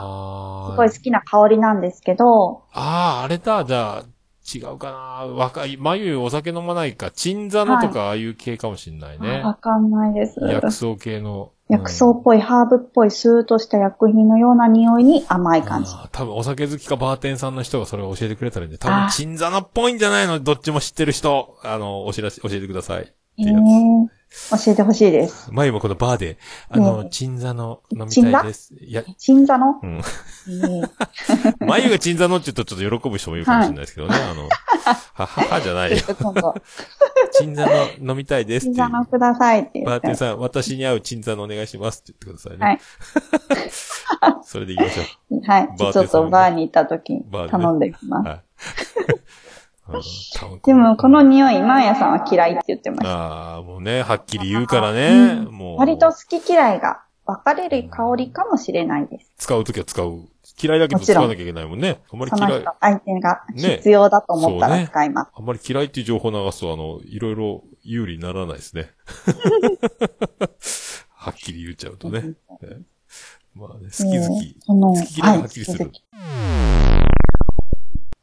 すごい好きな香りなんですけど、あー、あれだ、じゃあ、違うかな。若い、眉お酒飲まないか。鎮座のとか、ああいう系かもしんないね。わかんないです。薬草系の。薬草っぽい、ハーブっぽい、スーッとした薬品のような匂いに甘い感じ。多分お酒好きかバーテンさんの人がそれを教えてくれたらいいんで、多分鎮座のっぽいんじゃないのどっちも知ってる人、あの、お知らせ、教えてください。ってえいうやー、教えてほしいです。つ。前もこのバーで、あの、ね鎮座の飲みたいです。いや、鎮座の、うん。えー眉が鎮座のって言うとちょっと喜ぶ人もいるかもしれないですけどね。あの、はははじゃないよ。鎮座の飲みたいです。鎮座のくださいってバーテン。さん、私に合う鎮座のお願いしますって言ってくださいね。はい。[laughs] それで行きましょはい。ちょっとバーに行った時に頼んできう。ます。はい。でも、この匂い、マーヤさんは嫌いって言ってました。ああ、もうね、はっきり言うからね。もう。割と好き嫌いが分かれる香りかもしれないです。使うときは使う。嫌いだけど使わなきゃいけないもんね。あんまり嫌い相手がね必要だと思ったら使います。あんまり嫌いっていう情報を流すと、あの、いろいろ有利にならないですね。[laughs] はっきり言っちゃうとね。ねまあね、好き好えーき。好き嫌いがはっきりする。はい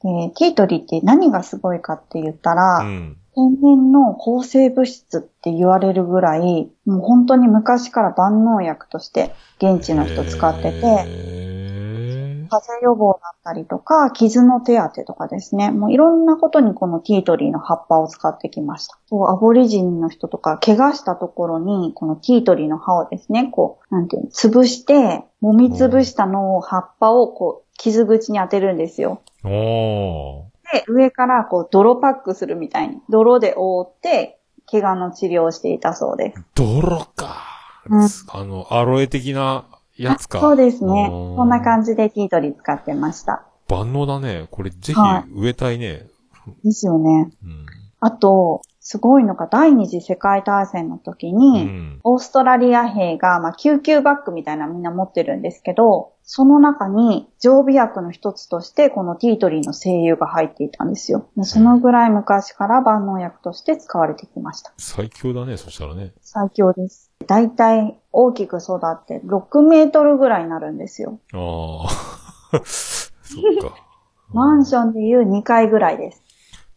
で、ティートリーって何がすごいかって言ったら、うん。天然の抗生物質って言われるぐらい、もう本当に昔から万能薬として現地の人使ってて、へ風邪予防だったりとか、傷の手当てとかですね。もういろんなことにこのティートリーの葉っぱを使ってきました。そうアボリジンの人とか、怪我したところに、このティートリーの葉をですね、こう、なんていうの、潰して、揉み潰したのを、葉っぱをこう、傷口に当てるんですよ。おー。で、上からこう、泥パックするみたいに、泥で覆って、怪我の治療をしていたそうです。泥か。うんあの、アロエ的なやつか。あそうですね。こんな感じでティートリー使ってました。万能だね。これぜひは植えたいね。ですよね。うん。あと、すごいのが第二次世界大戦の時うに、ん。オーストラリア兵が、まあ、救急バッグみたいなのみんな持ってるんですけど、その中に常備薬の一つとして、このティートリーの精油が入っていたんですよ。そのぐらい昔から万能薬として使われてきました。最強だね、そしたらね。最強です。だいたい大きく育って6メートルぐらいになるんですよ。ああ。[laughs] そっか。[laughs] マンションでいう2階ぐらいです。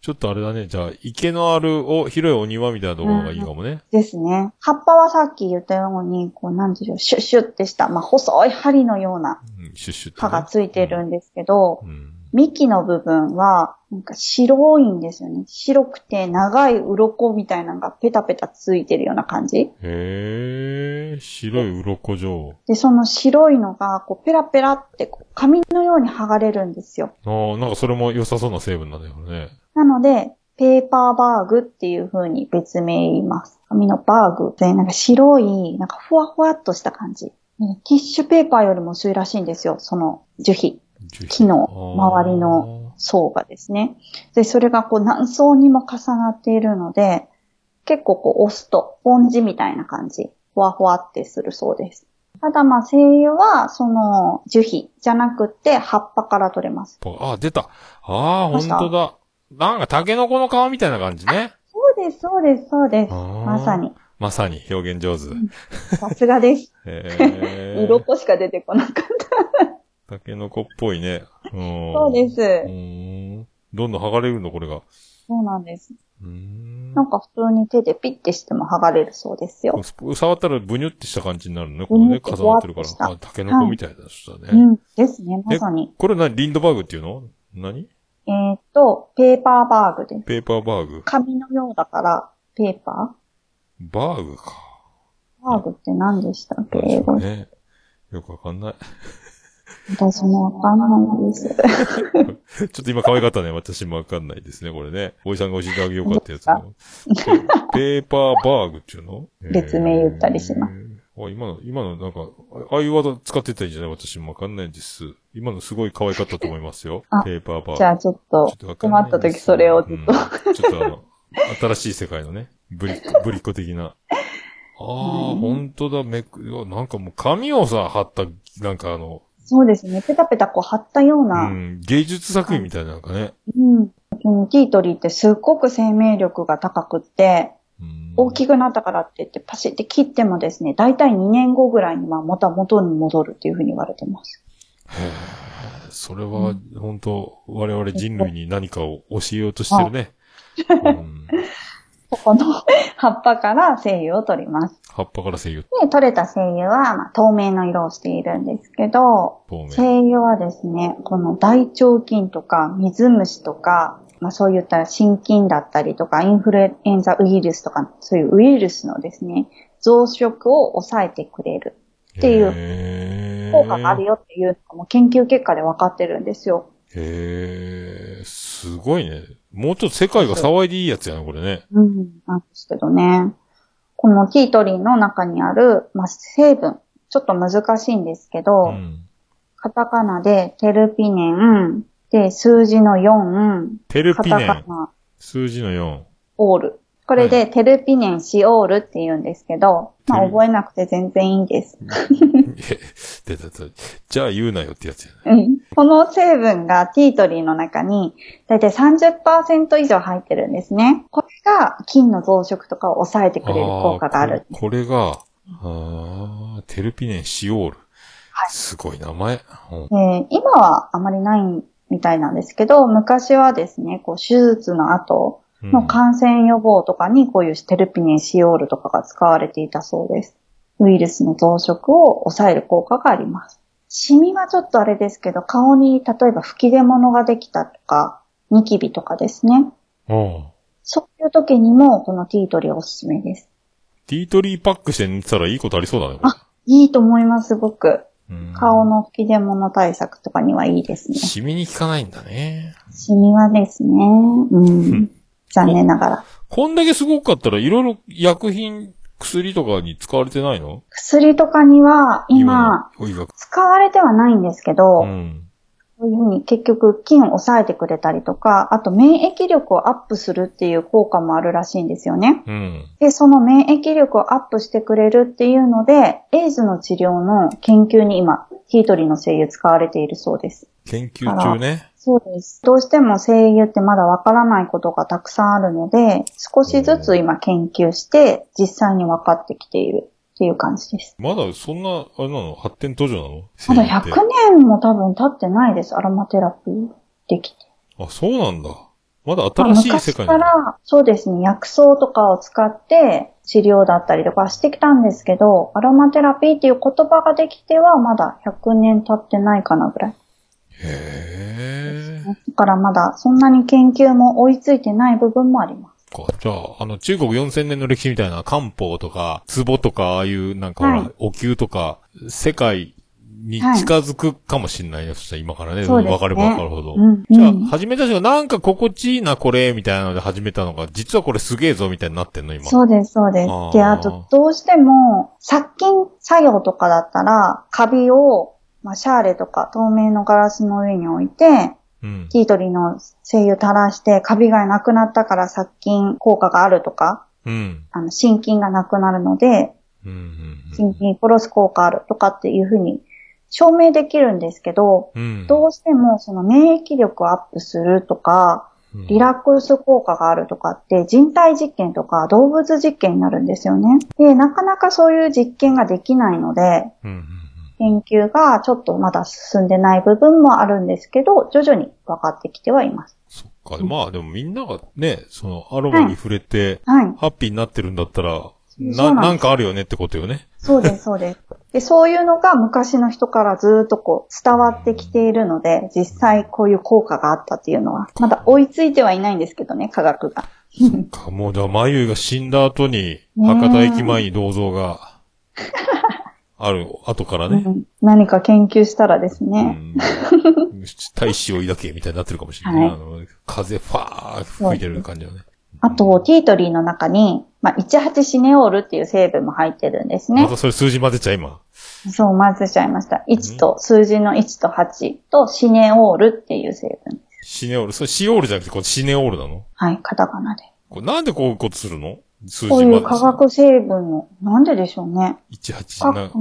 ちょっとあれだね。じゃあ、池のあるお広いお庭みたいなところがいいかもね。ですね。葉っぱはさっき言ったように、こう、なんていうの、シュッシュッってした、まあ、細い針のようなうん、シュッシュ。葉がついてるんですけど、うん。幹の部分は、なんか白いんですよね。白くて長い鱗みたいなのがペタペタついてるような感じ。へえ、白い鱗状。で、その白いのが、こう、ペラペラって、こう紙のように剥がれるんですよ。ああ、なんかそれも良さそうな成分なんだよね。なので、ペーパーバーグっていう風に別名言います。紙のバーグで、なんか白い、なんかふわふわっとした感じ。ねティッシュペーパーよりも薄いらしいんですよ、その樹皮。木の周りの層がですね。で、それがこう何層にも重なっているので、結構こう押すと、スポンジみたいな感じ。ふわふわってするそうです。ただまあ精油は、その樹皮じゃなくって葉っぱから取れます。あ、出た。ああ、どうした本当だ。なんかタケノコの皮みたいな感じね。そうです、そうです、そうです。まさに。まさに表現上手。さすがです。へえ。[laughs] 鱗しか出てこなかった。タケノコっぽいね。うん。そうです。うーん。どんどん剥がれるのこれが。そうなんです。ん。なんか普通に手でピッてしても剥がれるそうですよ。触ったらブニュってした感じになるね。これね、重なってるから。あ、タケノコみたいだ、そしたらね。うん。ですね、まさに。これ何リンドバーグっていうの？何？えーっと、ペーパーバーグです。ペーパーバーグ紙のようだから、ペーパバーグか。ーバーグって何でしたっけ？英語で。ね。よくわかんない。私もわかんないです。[laughs] ちょっと今可愛かったね。私もわかんないですね、これね。おじさんが教えてあげようかってやつどの。[laughs] ペーパーバーグっていうの？別名言ったりします今の、今のなんか、あああいう技使ってたんじゃない？私もわかんないです。今のすごい可愛かったと思いますよあ。ペーパーバーグ。じゃあちょっと、ちょっとわか決んないですまった時それをずっと。うんちょっとあの、新しい世界のね、ブリッコ、ブリッコ的な。ああ、ほんとだ、めく、なんかもう紙をさ、貼った、なんかあの、そうですね。ペタペタこう貼ったよううな。ん、芸術作品みたいななんかね。うん。このティートリーってすっごく生命力が高くって、うん大きくなったからって言ってパシって切ってもですね、だいたい2年後ぐらいにはまた元に戻るっていうふうに言われてます。それは、本当我々人類に何かを教えようとしてるね。うん [laughs] ここの葉っぱから精油を取ります。葉っぱから精油、で、取れた精油は、まあ、透明の色をしているんですけど。精油はですね、この大腸菌とか水虫とか、まあそういった心筋だったりとか、インフルエンザウイルスとか、そういうウイルスのですね、増殖を抑えてくれるっていう効果があるよっていうのがもう研究結果で分かってるんですよ。へえ、すごいね。もうちょっと世界が騒いでいいやつやな、これね。うん、なんですけどね。このティートリーの中にある、まあ、成分、ちょっと難しいんですけど、うん。カタカナでテルピネン、で、数字の4、テルカピネン。タカナ、数字の4。オール。これでテルピネンシオールって言うんですけど、まあ覚えなくて全然いいです。[laughs] え、出た出た。じゃあ言うなよってやつやね。うんこの成分がティートリーの中にだいたい30%以上入ってるんですね。これが菌の増殖とかを抑えてくれる効果がある。ーこれが、あーテルピネンシオール。すごい名前。うんえー今はあまりないみたいなんですけど、昔はですね、こう手術の後の感染予防とかにこういうテルピネンシオールとかが使われていたそうです。ウイルスの増殖を抑える効果があります。シミはちょっとあれですけど、顔に例えば吹き出物ができたとか、ニキビとかですね。うん。そういう時にも、このティートリーおすすめです。ティートリーパックして塗ってたらいいことありそうだね。あいいと思います、すごく。うん顔の吹き出物対策とかにはいいですね。シミに効かないんだね。シミはですね、うん。[laughs] 残念ながら。こんだけすごかったら、いろいろ薬品、薬とかに使われてないの？薬とかには、今、の医学。使われてはないんですけど、うん。そういうふうに結局菌を抑えてくれたりとか、あと免疫力をアップするっていう効果もあるらしいんですよね。うん。で、その免疫力をアップしてくれるっていうので、エイズの治療の研究に今、ティートリーの精油使われているそうです。研究中ね。そうです。どうしても精油ってまだわからないことがたくさんあるので、少しずつ今研究して、実際に分かってきているっていう感じです。まだそんな、あれなの？発展途上なの？まだ精油って100年も多分経ってないです。アロマテラピーできて。あ、そうなんだ。まだまあ新しい世昔界なのから、そうですね、薬草とかを使って治療だったりとかしてきたんですけど、アロマテラピーっていう言葉ができてはまだ100年経ってないかなぐらい。へえ。だからまだそんなに研究も追いついてない部分もあります。かじゃあ、あの、中国4000年の歴史みたいな漢方とか、壺とか、ああいう、なんかはいお灸とか、世界に近づくかもしれないね。そしたら今からね。そうですねわかればわかるほど。うんじゃあ、うん始めた人がなんか心地いいな、これ、みたいなので始めたのが、実はこれすげえぞ、みたいになってんの、今。そうです、そうです。で、あと、どうしても、殺菌作業とかだったら、カビを、まあ、シャーレとか透明のガラスの上に置いて、うん。ティートリーの精油垂らして、カビがなくなったから殺菌効果があるとか、うん。あの、心筋がなくなるので、うん。うん。心筋殺す効果あるとかっていうふうに証明できるんですけど、うん。どうしてもその免疫力をアップするとか、うんリラックス効果があるとかって人体実験とか動物実験になるんですよね。で、なかなかそういう実験ができないので、うん。うん。研究がちょっとまだ進んでない部分もあるんですけど、徐々に分かってきてはいます。そっか。まあでもみんながね、そのアロマに触れて、はい。ハッピーになってるんだったら、な、なんかあるよねってことよね。そうです、そうです。[laughs] で、そういうのが昔の人からずっとこう伝わってきているので、実際こういう効果があったっていうのは、まだ追いついてはいないんですけどね、科学が。かもうじゃあ、眉が死んだ後に、ね博多駅前に銅像が、[laughs] ある、後からね。うん何か研究したらですうね、ん。大使を抱けみたいになってるかもしれない。はいあの風ファー吹いてる感じだね。あと、ティートリーの中に、まあ、18シネオールっていう成分も入ってるんですねま。たそれ数字混ぜちゃ今。そう、混ぜちゃいました。1と、数字の1と8とシネオールっていう成分。シネオール。それシオールじゃなくて、これシネオールなの？はい、カタカナで。これなんでこういうことするの？数字こういう化学成分の、なんででしょうね。18な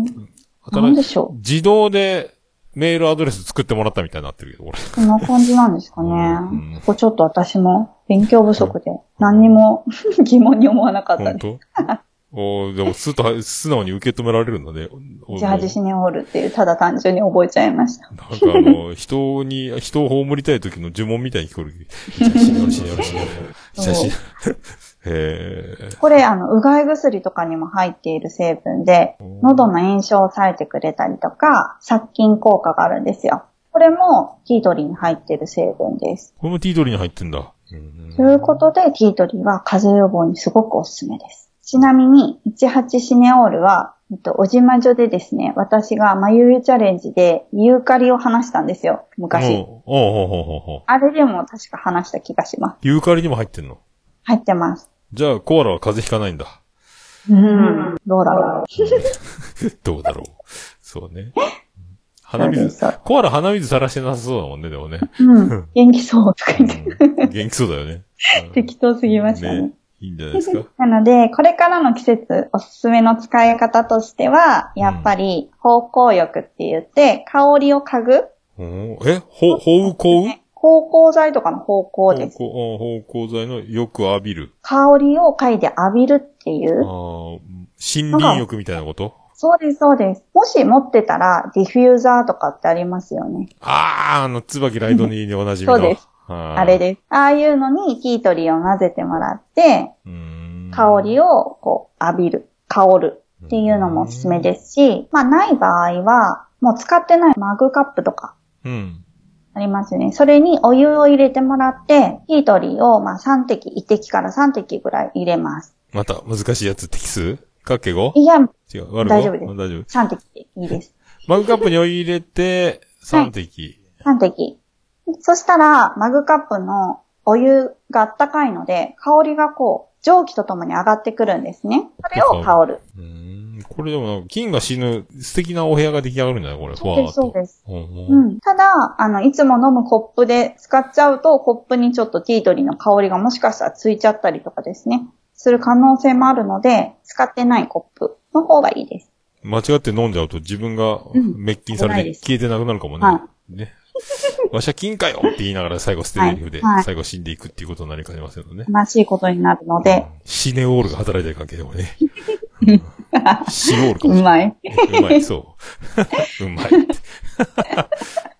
あなんでしょう。自動でメールアドレス作ってもらったみたいになってるけど、俺。こんな感じなんですかねうん。ここちょっと私も勉強不足で何にも [laughs] 疑問に思わなかった本です。当？おーでも、すっと、素直に受け止められるんだね。おジャージシネオールっていう、ただ単純に覚えちゃいました。なんかあの、人に、人を葬りたい時の呪文みたいに聞こえる。写真あるし、あるし、写真。[laughs] これ、あの、うがい薬とかにも入っている成分で、喉の炎症を抑えてくれたりとか、殺菌効果があるんですよ。これもティートリーに入っている成分です。これもティートリーに入ってんだ。うんということで、ティートリーは風邪予防にすごくおすすめです。ちなみに、18シネオールは、えっと、おじまじょでですね、私がまゆゆチャレンジでユーカリを話したんですよ、昔。おうおあれでも確か話した気がします。ユーカリにも入ってんの？入ってます。じゃあ、コアラは風邪ひかないんだ。うん。どうだろう。[laughs] どうだろう。そうね。[laughs] 鼻水コアラ鼻水さらしてなさそうだもんね、でもね。うん。元気そうとか言って。うん元気そうだよね。う [laughs] ん適当すぎましたね。いいんじゃないですか？なので、これからの季節おすすめの使い方としては、やっぱり、芳香浴って言って、香りを嗅ぐうんえ？ほ、ほうこう？芳香剤とかの芳香です。芳香剤のよく浴びる。香りを嗅いで浴びるっていあう。ー森林浴みたいなこと？そうです、そうです。もし持ってたら、ディフューザーとかってありますよね。ああ、あの、椿ライドニーでおなじみの。[laughs] そうですああれです。ああいうのにティートリーを混ぜてもらって、香りをこう浴びる、香るっていうのもおすすめですし、まあない場合は、もう使ってないマグカップとかうん。ありますよね。それにお湯を入れてもらって、ティートリーをまあ3滴、1滴から3滴ぐらい入れます。また、難しいやつ、適数かけ 5? いや、違う、割る 5? 大丈夫です大丈夫。3滴でいいです。[laughs] マグカップにお湯入れて、3滴。3滴。そしたら、マグカップのお湯があったかいので、香りがこう、蒸気とともに上がってくるんですね。それを香る。うーん。これでも金が死ぬ素敵なお部屋が出来上がるんじゃない？これ、ふそうです。そうです。うんううんん。ただ、あの、いつも飲むコップで使っちゃうと、コップにちょっとティートリーの香りがもしかしたらついちゃったりとかですね。する可能性もあるので、使ってないコップの方がいいです。間違って飲んじゃうと自分がうん滅菌されて消えてなくなるかもね。はね。[laughs] わしゃ金かよって言いながら最後ステレフで最後死んでいくっていうことになりかねませんのでね。悲しいことになるので、シネオールが働いてる関係でもね。[laughs] うんシオールかもしれなうまい。い。うまい、そう。[laughs] うまい。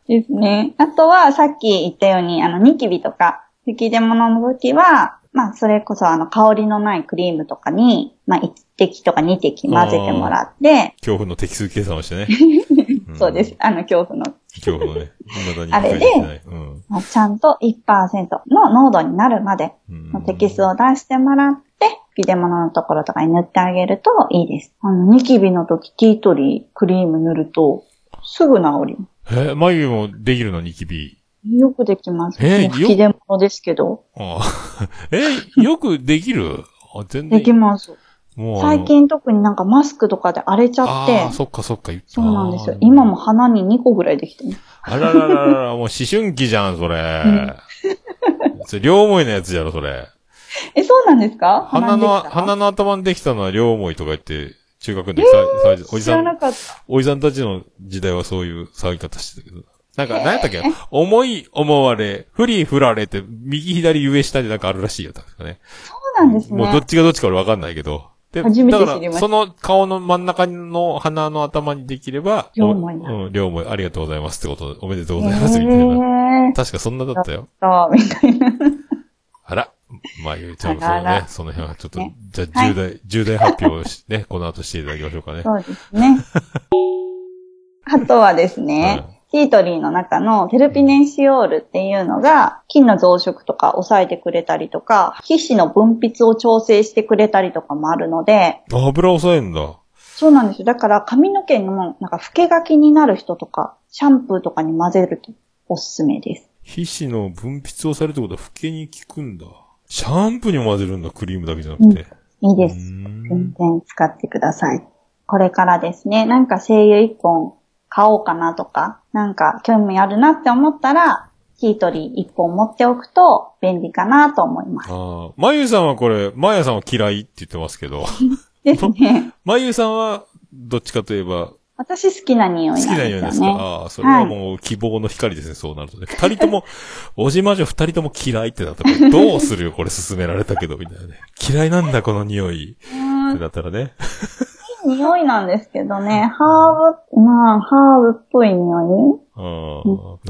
ですね。あとは、さっき言ったように、あの、ニキビとか、吹き出物の時は、まあ、それこそ、あの、香りのないクリームとかに、まあ、1滴とか2滴混ぜてもらって、恐怖の適数計算をしてね。[laughs] んそうです。。あの、恐怖の、恐怖のね。[laughs] あれで。うん。まあ、ちゃんと1%の濃度になるまでうんのテキストを出してもらって、吹き出物のところとかに塗ってあげるといいです。あの、ニキビの時、ティートリー、クリーム塗ると、すぐ治りまえ、眉毛もできるの？ニキビ。す。よくできます。えー吹き出物ですけど、ああ [laughs] え、よくできる？あ全然。できます。最近特になんかマスクとかで荒れちゃってああ、、そっかそっかそうなんですよ今も鼻に2個ぐらいできてます。あららららら、もう思春期じゃん、それ。それ、両思いのやつじゃろ、それ。え、そうなんですか？鼻の、鼻の頭にできたのは両思いとか言って、中学の時さ、さおじ知さ、ん。おじさんたちの時代はそういう騒ぎ方してたけど。なんか、何やったっけ？思い、思われ、振り振られて、右左上下でなんかあるらしいやったんですかね。そうなんですね。もうどっちがどっちか俺わかんないけど。で、初めてだから、知りましたその顔の真ん中の鼻の頭にできれば、両思いうん、両思い、ありがとうございますってことで、おめでとうございます、みたいな。えー、確かそんなだったよ。そう、みたいな。まあ、ゆうちゃんもあららそうね、その辺はちょっと、ねじゃあ重大、重大発表をし、ね、[laughs] この後していただきましょうかね。そうですね。あとはですね、ティートリーの中のテルピネンシオールっていうのが、菌の増殖とか抑えてくれたりとか、皮脂の分泌を調整してくれたりとかもあるので、あ油抑えんだ。そうなんですよ。だから髪の毛のなんか老けがきになる人とか、シャンプーとかに混ぜるとおすすめです。皮脂の分泌をされるってことは、老けに効くんだ。シャンプーにも混ぜるんだ、クリームだけじゃなくて。いいです。全然使ってください。これからですね、なんか精油一本買おうかなとか、なんか興味あるなって思ったら、ティートリー一本持っておくと便利かなと思います。ああ。まゆさんはこれ、まやさんは嫌いって言ってますけど、[laughs] ですね。[laughs] まゆさんは、どっちかといえば、私好きな匂い好きな匂いですか？ああ、それはもう希望の光ですね、そうなるとね。二人とも、[laughs] おじまじょ二人とも嫌いってなったら、どうするよ、これ勧められたけど、みたいなね。嫌いなんだ、この匂い。うんってなったらね。いい匂いなんですけどね、ハーブ、まあ、ハーブっぽい匂あ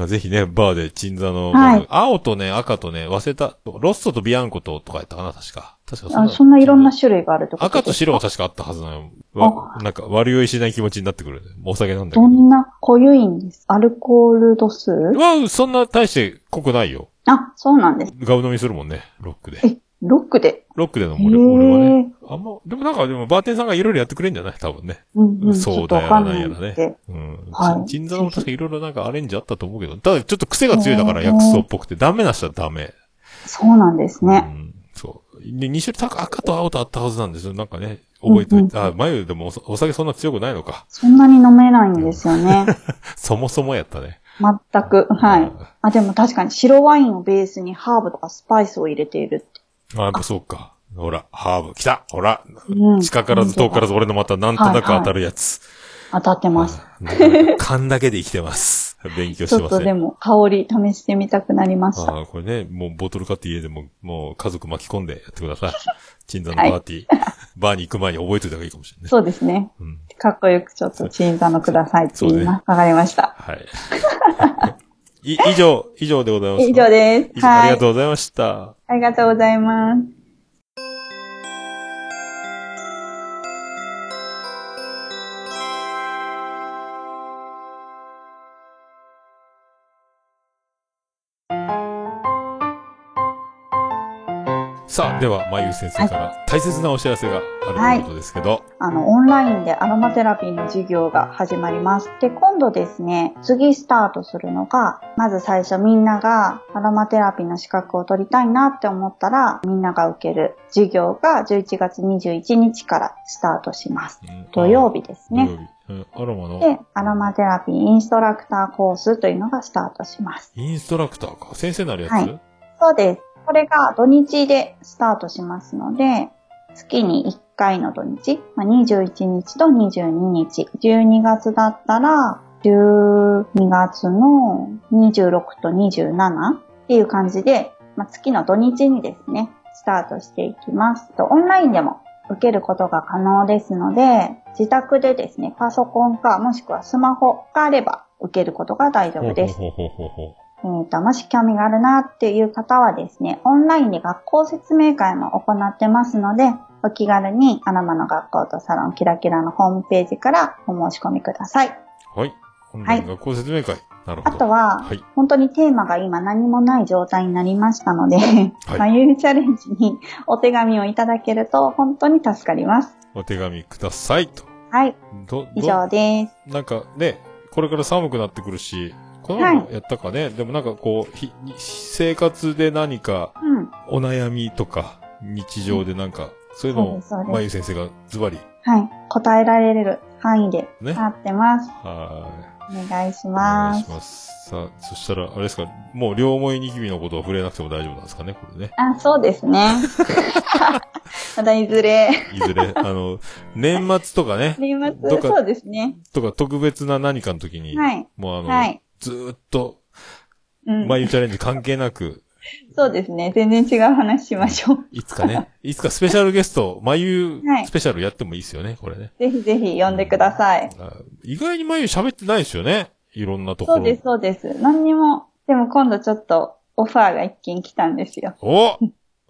あ、ぜひね、バーで鎮座の、はい青とね、赤とね、忘れた、ロッソとビアンコととかやったかな、確か。確かい。あそんないろんな種類があるってことですか赤と白は確かあったはずなの。わなんか、悪酔いしない気持ちになってくる。お酒なんだけど。どんな濃ゆいん？ですアルコール度数？わそんな大して濃くないよ。あ、そうなんです。ガウ飲みするもんね、ロックで。え、ロックで。ロックで飲へむ俺俺はね。ーあんま、でもなんか、でもバーテンさんがいろいろやってくれんじゃない？多分ね。うんうん。そうだやらなんやらね。うん。はい鎮座も確かいろいろなんかアレンジあったと思うけど、ただちょっと癖が強いだから薬草っぽくて、ダメな人はダメ。そうなんですね。うん。そう。で、2種類、赤と青とあったはずなんですよ。なんかね、覚えておいて。あ、眉でもおお酒そんな強くないのか。そんなに飲めないんですよね。[laughs] そもそもやったね。全く。はい。あ、でも確かに白ワインをベースにハーブとかスパイスを入れているって。あ、やっぱそうか。ほら、ハーブ、来たほら、うん近からず遠からず俺のまたなんとなく当たるやつ。当たってます。勘だけで生きてます。勉強しちょってますね。とでも香り試してみたくなりました。ああ、これね、もうボトル買って家でも、もう家族巻き込んでやってください。[laughs] 鎮座のパーティー。バーに行く前に覚えといた方がいいかもしれない。そうですね。うん。かっこよくちょっと鎮座のくださいって言います。わ、かりました。はい。[laughs] い、以上、以上でございます。以上ですありがとうございました。ありがとうございます。さあ、では、まゆ先生から大切なお知らせがあるということですけど。あの、オンラインでアロマテラピーの授業が始まります。で、今度ですね、次スタートするのが、まず最初みんながアロマテラピーの資格を取りたいなって思ったら、みんなが受ける授業が11月21日からスタートします。土曜日ですね。アロマの？で、アロマテラピーインストラクターコースというのがスタートします。インストラクターか。先生になるやつ、はいそうです。これが土日でスタートしますので、月に1回の土日、まあ、21日と22日、12月だったら、12月の26と27っていう感じで、まあ、月の土日にですね、スタートしていきます。オンラインでも受けることが可能ですので、自宅でですね、パソコンかもしくはスマホがあれば受けることが大丈夫です。えーと、もし興味があるなっていう方はですね、オンラインで学校説明会も行ってますので、お気軽にアロマの学校とサロンキラキラのホームページからお申し込みください。はい。オンライン学校説明会。なるほど。あとは、はい。本当にテーマが今何もない状態になりましたので、まゆるチャレンジにお手紙をいただけると本当に助かります。お手紙くださいと。はい。以上です。なんかね、これから寒くなってくるし、この前もやったかね、でもなんかこう、ひ生活で何かうん。お悩みとか、日常でなんか、そういうのをまゆ先生がズバリ、はい。答えられる範囲でねなってます。はお願いしい。おます願いし。ます。さあ、そしたら、あれですか、もう両思いニキビのことは触れなくても大丈夫なんですかね、これね。あ、そうですね。またいずれ。いずれ、あの、年末とかね、[laughs] 年末、そうですね。とか特別な何かの時に、はい。もうあの、はい。ずーっと、うん。まゆチャレンジ関係なく、そうですね。全然違う話しましょう。いつかね、いつかスペシャルゲスト、まゆはいスペシャルやってもいいですよね、これね。ぜひぜひ呼んでください。あ意外にまゆ喋ってないですよね。いろんなところ。そうです、そうです。何にも、でも今度ちょっとオファーが一件来たんですよ。お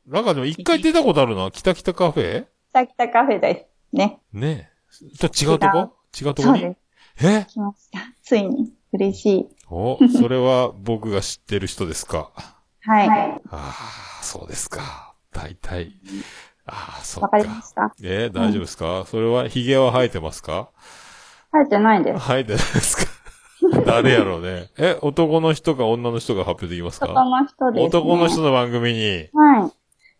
なんかでも一回出たことあるな。北北カフェ？さきたカフェです。ね。ねえ。と違うとこ？違うとこに？そうです。え？来ました。ついに。嬉しい。お、それは僕が知ってる人ですか？はい。ああ、そうですか。大体。ああ、そうか。わかりました。えー大丈夫ですか、それは髭は生えてますか？入ってないです。生えてないですか？誰やろうね。え、男の人か女の人が発表できますか？男の人です、ね。男の人の番組に。はい。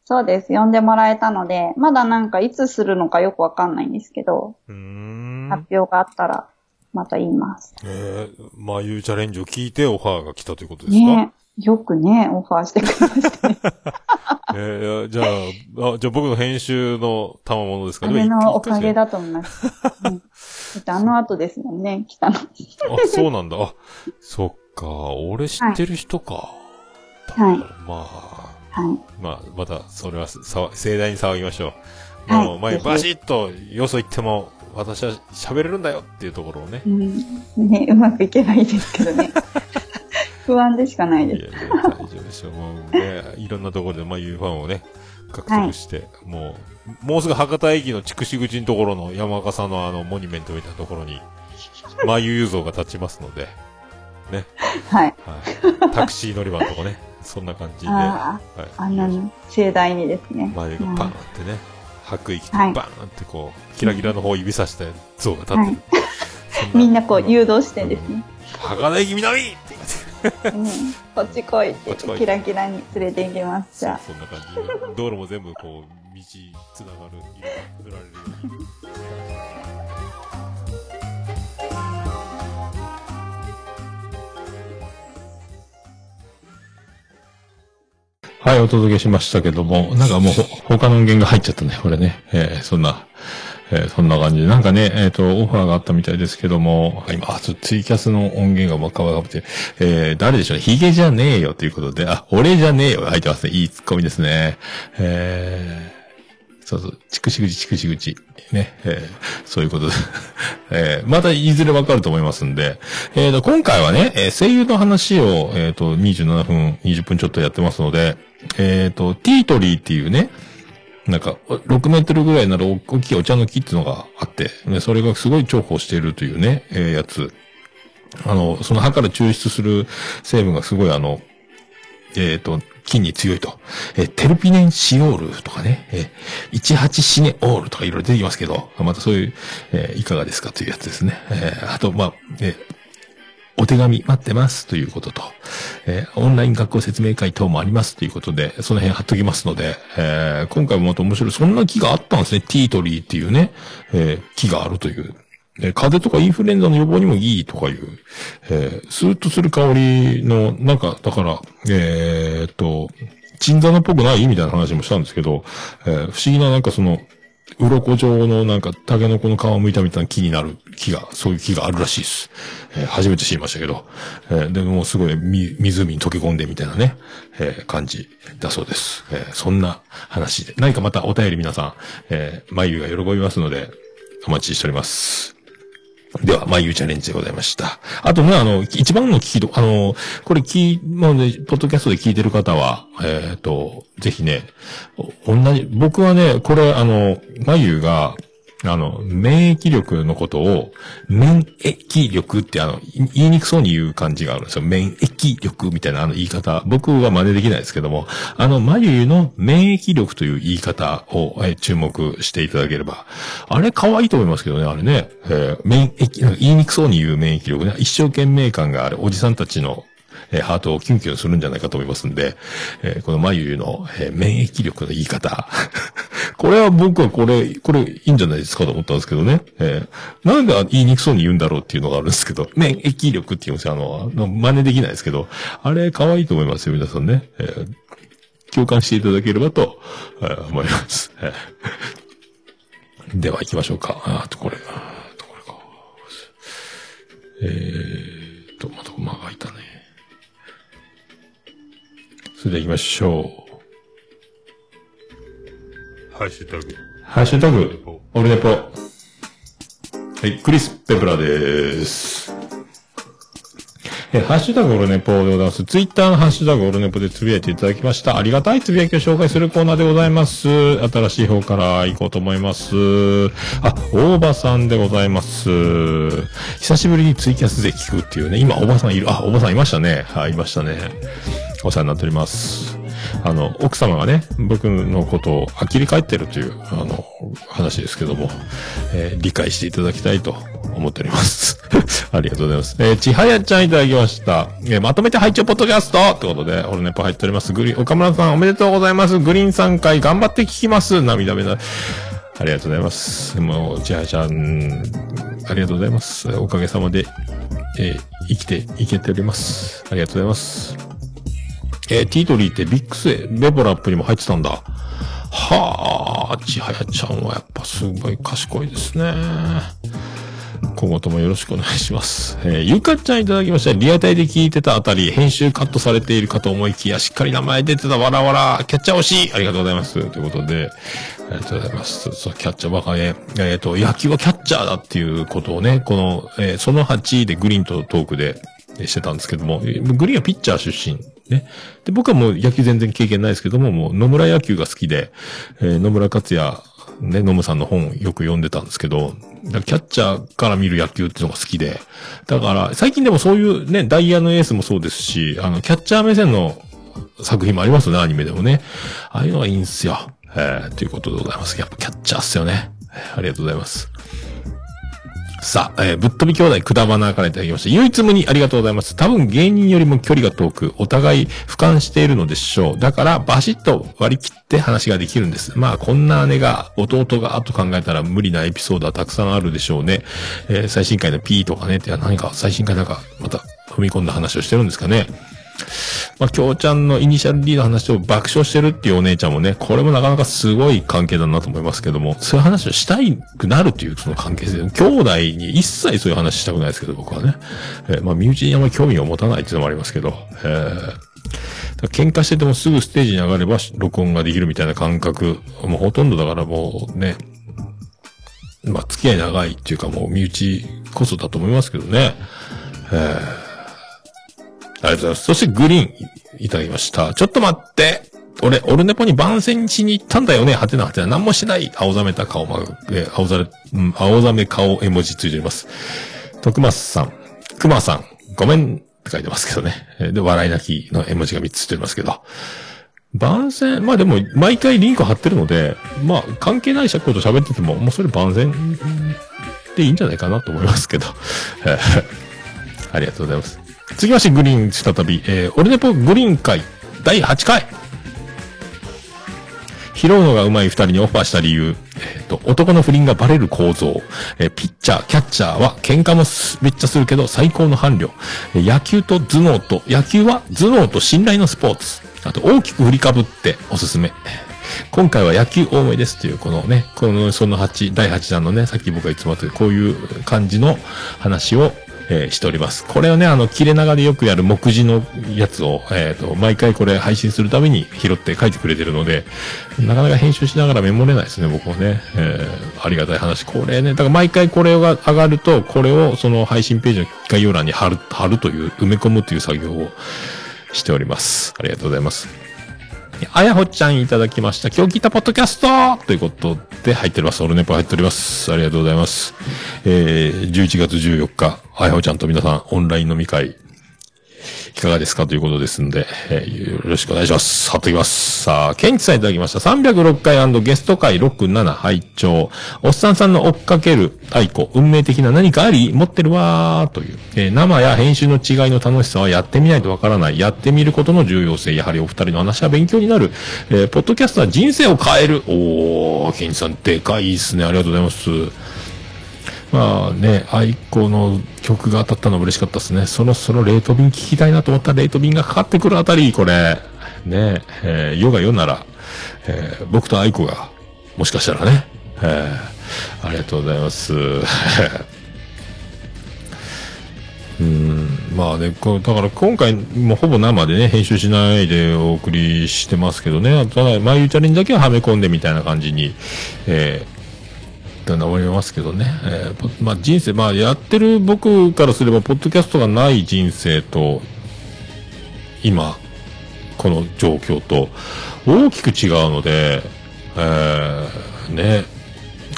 そうです。呼んでもらえたので、まだなんかいつするのかよくわかんないんですけど、うーん。発表があったら、また言います。えー、まあ、いうチャレンジを聞いてオファーが来たということですか？ねよくね、オファーしてくれましたね。[laughs] えー、じゃあ、あ、じゃあ僕の編集の賜物ですか？あれのおかげだ。だと思います。うん、あの [laughs] 後ですもんね、来たの。あ、そうなんだ。あ、そっか。俺知ってる人か。はい。まあ、はい。まあ、また、それはさ、盛大に騒ぎましょう。はいもう、前、バシッと、よそ行っても、私は喋れるんだよっていうところをね。うん。ね、うまくいけばいいですけどね。[laughs] 不安でしかないです。いやいや、大丈夫でしょう。もうね、[laughs] いろんなところで、まあ、いうファンをね、獲得して、もう、もうすぐ博多駅の筑紫口のところの山岡さんのあの、モニュメントみたいなところに、[laughs] まあ、ゆう像が立ちますので、ね。はい。はい。タクシー乗り場のとこね、そんな感じで、あはい。あんなに盛大にですね。眉がバーンってね、バーンってこう、キラキラの方を指さして像が立ってる。はい。そみんなこう誘導してですね。博多駅南って言って。うん、こっち来いってキラキラに連れて行きます。じゃあ。そんな感じで、道路も全部こう、道つながる、塗られるはい、お届けしましたけども、なんかもう他の音源が入っちゃったね、これね。えーそんな、えーそんな感じで。なんかね、えっ、と、オファーがあったみたいですけども、今、あ、ちょツイキャスの音源がバカバカって、えー誰でしょうね。ヒゲじゃねえよということで、あ、俺じゃねえよ入ってますね。いいツッコミですね。えーそうそう、ちくしぐちちくしぐち。ね、えーそういうことで。[laughs] えーまたいずれわかると思いますんで。えーと、今回はね、えー声優の話を、えっ、と、27分、20分ちょっとやってますので、えっ、と、ティートリーっていうね、なんか、6メートルぐらいなら大きいお茶の木っていうのがあって、でそれがすごい重宝しているというね、えーやつ。あの、その歯から抽出する成分がすごいあの、えっ、と、菌に強いと。えーテルピネンシオールとかね、えー18シネオールとかいろいろ出てきますけど、またそういう、えーいかがですかというやつですね。えーあと、まあ、えお手紙待ってますということと、えーオンライン学校説明会等もありますということで、その辺貼っときますので、えー今回もまた面白い、そんな木があったんですね。ティートリーっていうね、えー木があるという。え風邪とかインフルエンザの予防にもいいとかいう、えースーッとする香りの、なんか、だから、えーっと、チンザナっぽくないみたいな話もしたんですけど、えー不思議ななんかその、鱗状のなんか、タケノコの皮を剥いたみたいな木になる木が、そういう木があるらしいです。えー初めて知りましたけど、えーでもすごい、み、湖に溶け込んでみたいなね、えー感じだそうです。えーそんな話で。何かまたお便り皆さん、えー、まゆが喜びますので、お待ちしております。では、まゆうチャレンジでございました。あとね、あの、一番の聞きど、あの、これ聞まあね、ポッドキャストで聞いてる方は、えっ、と、ぜひね、同じ、僕はね、これ、あの、まゆが、あの、免疫力のことを、免疫力ってあの、言いにくそうに言う感じがあるんですよ。免疫力みたいなあの言い方。僕は真似できないですけども、あの、まゆゆの免疫力という言い方を、え注目していただければ。あれ可愛いと思いますけどね、あれね。えー免疫、言いにくそうに言う免疫力ね。一生懸命感があるおじさんたちのえーハートをキュンキュンするんじゃないかと思いますんで、えーこのまゆゆの、えー免疫力の言い方。[laughs] これは僕はこれ、これいいんじゃないですかと思ったんですけどね。えーなんで言いにくそうに言うんだろうっていうのがあるんですけど、免疫力って言うんですよ。あの、真似できないですけど、あれ可愛いと思いますよ、皆さんね。えー共感していただければと、えー思います。では行きましょうか。あとこれ、あとこれか。えーっと、また間が空いたね。それでは行きましょう。ハッシュタグ。ハッシュタグ、オルネポ。はい、クリス・ペプラです。え、ハッシュタグオルネポでございます。ツイッターのハッシュタグオルネポでつぶやいていただきました。ありがたいつぶやきを紹介するコーナーでございます。新しい方から行こうと思います。あ、大場さんでございます。久しぶりにツイキャスで聞くっていうね。今、大場さんいる。あ、大場さんいましたね。はい、いましたね。お世話になっております。あの、奥様がね、僕のことを呆り返ってるという、あの、話ですけども、えー理解していただきたいと思っております。[laughs] ありがとうございます。えーちはやちゃんいただきました。えーまとめて拝聴ポッドキャストってことで、オルネポ入っております。グリーン、岡村さんおめでとうございます。グリーン3回頑張って聞きます。涙目だ。ありがとうございます。もう、ちはやちゃん、ありがとうございます。おかげさまで、えー生きていけております。ありがとうございます。えーティートリーってビックスへレボラップにも入ってたんだ。はあ、ちはやちゃんはやっぱすごい賢いですね。今後ともよろしくお願いします。えーゆかちゃんいただきました。リアタイで聞いてたあたり、編集カットされているかと思いきや、しっかり名前出てたわらわら、キャッチャー惜しいありがとうございます。ということで、ありがとうございます。そう、キャッチャーバカね。えっ、と、野球はキャッチャーだっていうことをね、この、えーその8でグリーンとトークで、してたんですけども、グリーンはピッチャー出身。ね。で、僕はもう野球全然経験ないですけども、もう野村野球が好きで、えー野村克也、ね、野村さんの本よく読んでたんですけど、キャッチャーから見る野球っていうのが好きで、だから、最近でもそういうね、ダイヤのエースもそうですし、あの、キャッチャー目線の作品もありますよね、アニメでもね。ああいうのがいいんすよ。えー、ということでございます。やっぱキャッチャーっすよね。ありがとうございます。さあ、えーぶっ飛び兄弟くだばなからいただきました。唯一無二ありがとうございます。多分芸人よりも距離が遠く、お互い俯瞰しているのでしょう。だから、バシッと割り切って話ができるんです。まあ、こんな姉が、弟が、と考えたら無理なエピソードはたくさんあるでしょうね。えー最新回の P とかね、って何か最新回なんか、また踏み込んだ話をしてるんですかね。まあ、京ちゃんのイニシャル D の話を爆笑してるっていうお姉ちゃんもね、これもなかなかすごい関係だなと思いますけども、そういう話をしたいくなるっていうその関係性。兄弟に一切そういう話したくないですけど、僕はね。えーまあ、身内にあまり興味を持たないっていうのもありますけど、えー喧嘩しててもすぐステージに上がれば録音ができるみたいな感覚、もうほとんどだからもうね、まあ、付き合い長いっていうかもう身内こそだと思いますけどね。えーありがとうございます。そしてグリーンいただきました。ちょっと待って。俺、オルネポに番宣しに行ったんだよね。はてなはてな。何もしない。青ざめた顔ま、え青ざめ、うん、青ざめ顔絵文字ついております。徳松さん、熊さん、ごめん、って書いてますけどね。で、笑い泣きの絵文字が3つついてますけど。番宣、まあでも、毎回リンク貼ってるので、まあ、関係ないこと喋ってても、もうそれ番宣でいいんじゃないかなと思いますけど。[laughs] ありがとうございます。続きまして、グリーン再び、えー、オルネポグリーン会第8回。拾うのが上手い二人にオファーした理由。えっ、と、男の不倫がバレる構造。えーピッチャー、キャッチャーは喧嘩もすめっちゃするけど最高の伴侶。え野球と頭脳と、野球は頭脳と信頼のスポーツ。あと、大きく振りかぶっておすすめ。今回は野球多めですという、このね、この、その8、第8弾のね、さっき僕がいつも言ってこういう感じの話を、えーしております。これをね、あの、切れ長でよくやる目次のやつを、えっ、と、毎回これ配信するために拾って書いてくれてるので、なかなか編集しながらメモれないですね、僕もね。えーありがたい話。これね、だから毎回これが上がると、これをその配信ページの概要欄に貼る、貼るという、埋め込むという作業をしております。ありがとうございます。あやほちゃんいただきました。今日聞いたポッドキャストということで入っております。オルネポ入っております。ありがとうございます。えー、11月14日、あやほちゃんと皆さんオンライン飲み会、いかがですかということですんで、えーよろしくお願いします。貼っときます。さあ、ケンチさんいただきました。306回ゲスト回67拝聴おっさんさんの追っかける愛子、運命的な何かあり持ってるわーという、えー生や編集の違いの楽しさはやってみないとわからない。やってみることの重要性。やはりお二人の話は勉強になる。えーポッドキャストは人生を変える。おー、ケンチさんでかいですね。ありがとうございます。まあね、愛子の曲が当たったの嬉しかったですね。そろそろレート便聞きたいなと思ったらレート便がかかってくるあたり、これ、ね、えー、世が世なら、えー僕と愛子が、もしかしたらね、えーありがとうございます。[laughs] うん、まあね、こだから今回もほぼ生でね、編集しないでお送りしてますけどね、ただ、まあ、ゆうチャレンだけははめ込んでみたいな感じに、えーって思いますけどね。えーまあ人生、まあやってる僕からすれば、ポッドキャストがない人生と、今、この状況と、大きく違うので、えーね、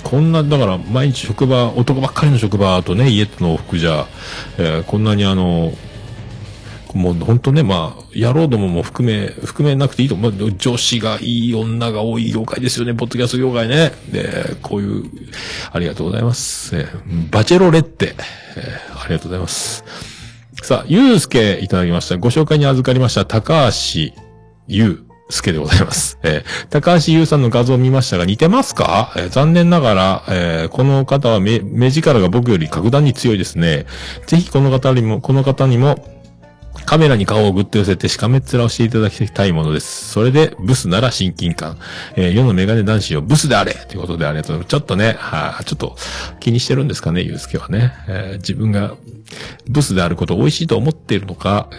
こんな、だから毎日職場、男ばっかりの職場とね、家との往復じゃ、えーこんなにあの、もう本当ね、まあ、野郎どもも含め、含めなくていいと思う。女子がいい女が多い業界ですよね、ポッドキャスト業界ね。で、こういう、ありがとうございます。えバチェロレッテ、えありがとうございます。さあ、ゆうすけいただきました。ご紹介に預かりました、高橋ゆうすけでございます。えー高橋優さんの画像を見ましたが似てますか、えー残念ながら、えーこの方は目、目力が僕より格段に強いですね。ぜひこの方にも、この方にも、カメラに顔をぐっと寄せてしかめっ面をしていただきたいものです。それで、ブスなら親近感。えー世のメガネ男子をブスであれということでありがとうございます。ちょっとね、はい、ちょっと気にしてるんですかね、ゆうすけはね。えー自分がブスであることを美味しいと思っているのか、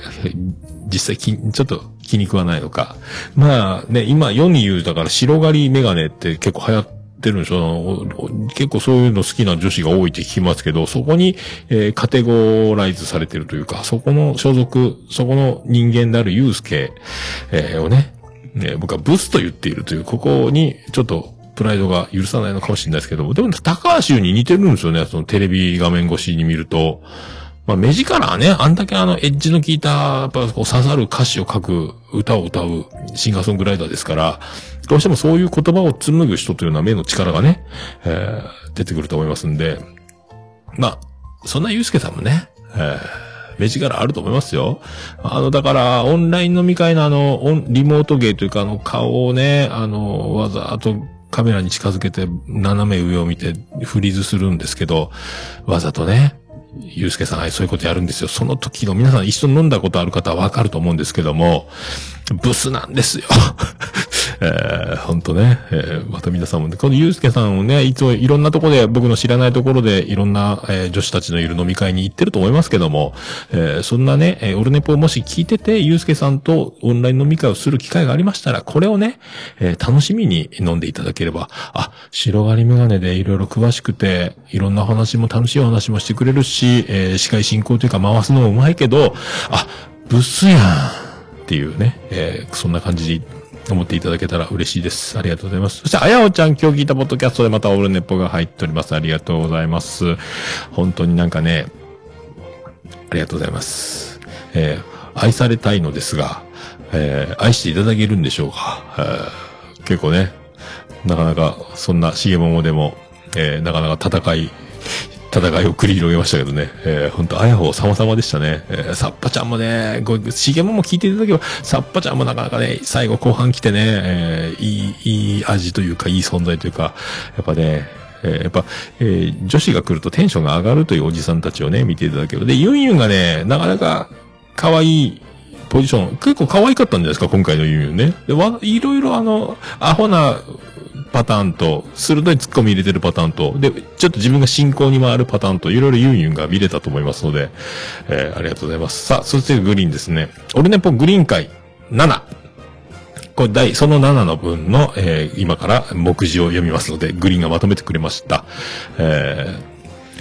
実際き、ちょっと気に食わないのか。まあね、今世に言う、だから白刈りメガネって結構流行ってるんでしょ結構そういうの好きな女子が多いって聞きますけど、そこに、えーカテゴライズされてるというか、そこの所属、そこの人間であるユうスケ、えーをね、ね僕はブスと言っているという、ここにちょっとプライドが許さないのかもしれないですけど、でも高橋に似てるんですよね、そのテレビ画面越しに見ると。まあ、目力はね、あんだけあの、エッジの効いた、やっぱこう刺さる歌詞を書く、歌を歌うシンガーソングライターですから、どうしてもそういう言葉を紡ぐ人というのは目の力がね、えー出てくると思いますんで、まあ、そんなゆうすけさんもね、えー目力あると思いますよ。あの、だから、オンライン飲み会のあの、リモート芸というか、あの、顔をね、あの、わざとカメラに近づけて、斜め上を見て、フリーズするんですけど、わざとね、ゆうすけさん、はそういうことやるんですよ。その時の皆さん一緒に飲んだことある方はわかると思うんですけども、ブスなんですよ。[laughs] えー、ほんとね、えー、また皆さんもね、このゆうすけさんをね、いつもいろんなとこで、僕の知らないところで、いろんな、えー女子たちのいる飲み会に行ってると思いますけども、えーそんなね、えーオルネポをもし聞いてて、ゆうすけさんとオンライン飲み会をする機会がありましたら、これをね、えー楽しみに飲んでいただければ、あ、白刈りメガネでいろいろ詳しくて、いろんな話も楽しいお話もしてくれるし、えー司会進行というか回すのもうまいけど、あ、ブスやんっていうね、えーそんな感じ思っていただけたら嬉しいです。ありがとうございます。そして、あやおちゃん、今日聞いたポッドキャストでまたオールネポが入っております。ありがとうございます。本当になんかね、ありがとうございます。えー愛されたいのですが、えー愛していただけるんでしょうか、えー結構ね、なかなか、そんなしげももでも、えーなかなか戦い、戦いを繰り広げましたけどね。えー、ほんと、あやほ様々でしたね。えー、さっぱちゃんもね、こう、しげもも聞いていただけば、さっぱちゃんもなかなかね、最後後半来てね、えーいい、いい味というか、いい存在というか、やっぱね、えーやっぱ、えー女子が来るとテンションが上がるというおじさんたちをね、見ていただける。で、ユンユンがね、なかなか、可愛いポジション、結構可愛かったんじゃないですか、今回のユンユンね。で、わ、いろいろあの、アホなパターンと、鋭い突っ込み入れてるパターンと、で、ちょっと自分が進行に回るパターンと、いろいろユンユンが見れたと思いますので、えーありがとうございます。さあ、そしてグリーンですね。オルネポグリーン会7。これ第、その7の分の、えー今から目次を読みますので、グリーンがまとめてくれました。えー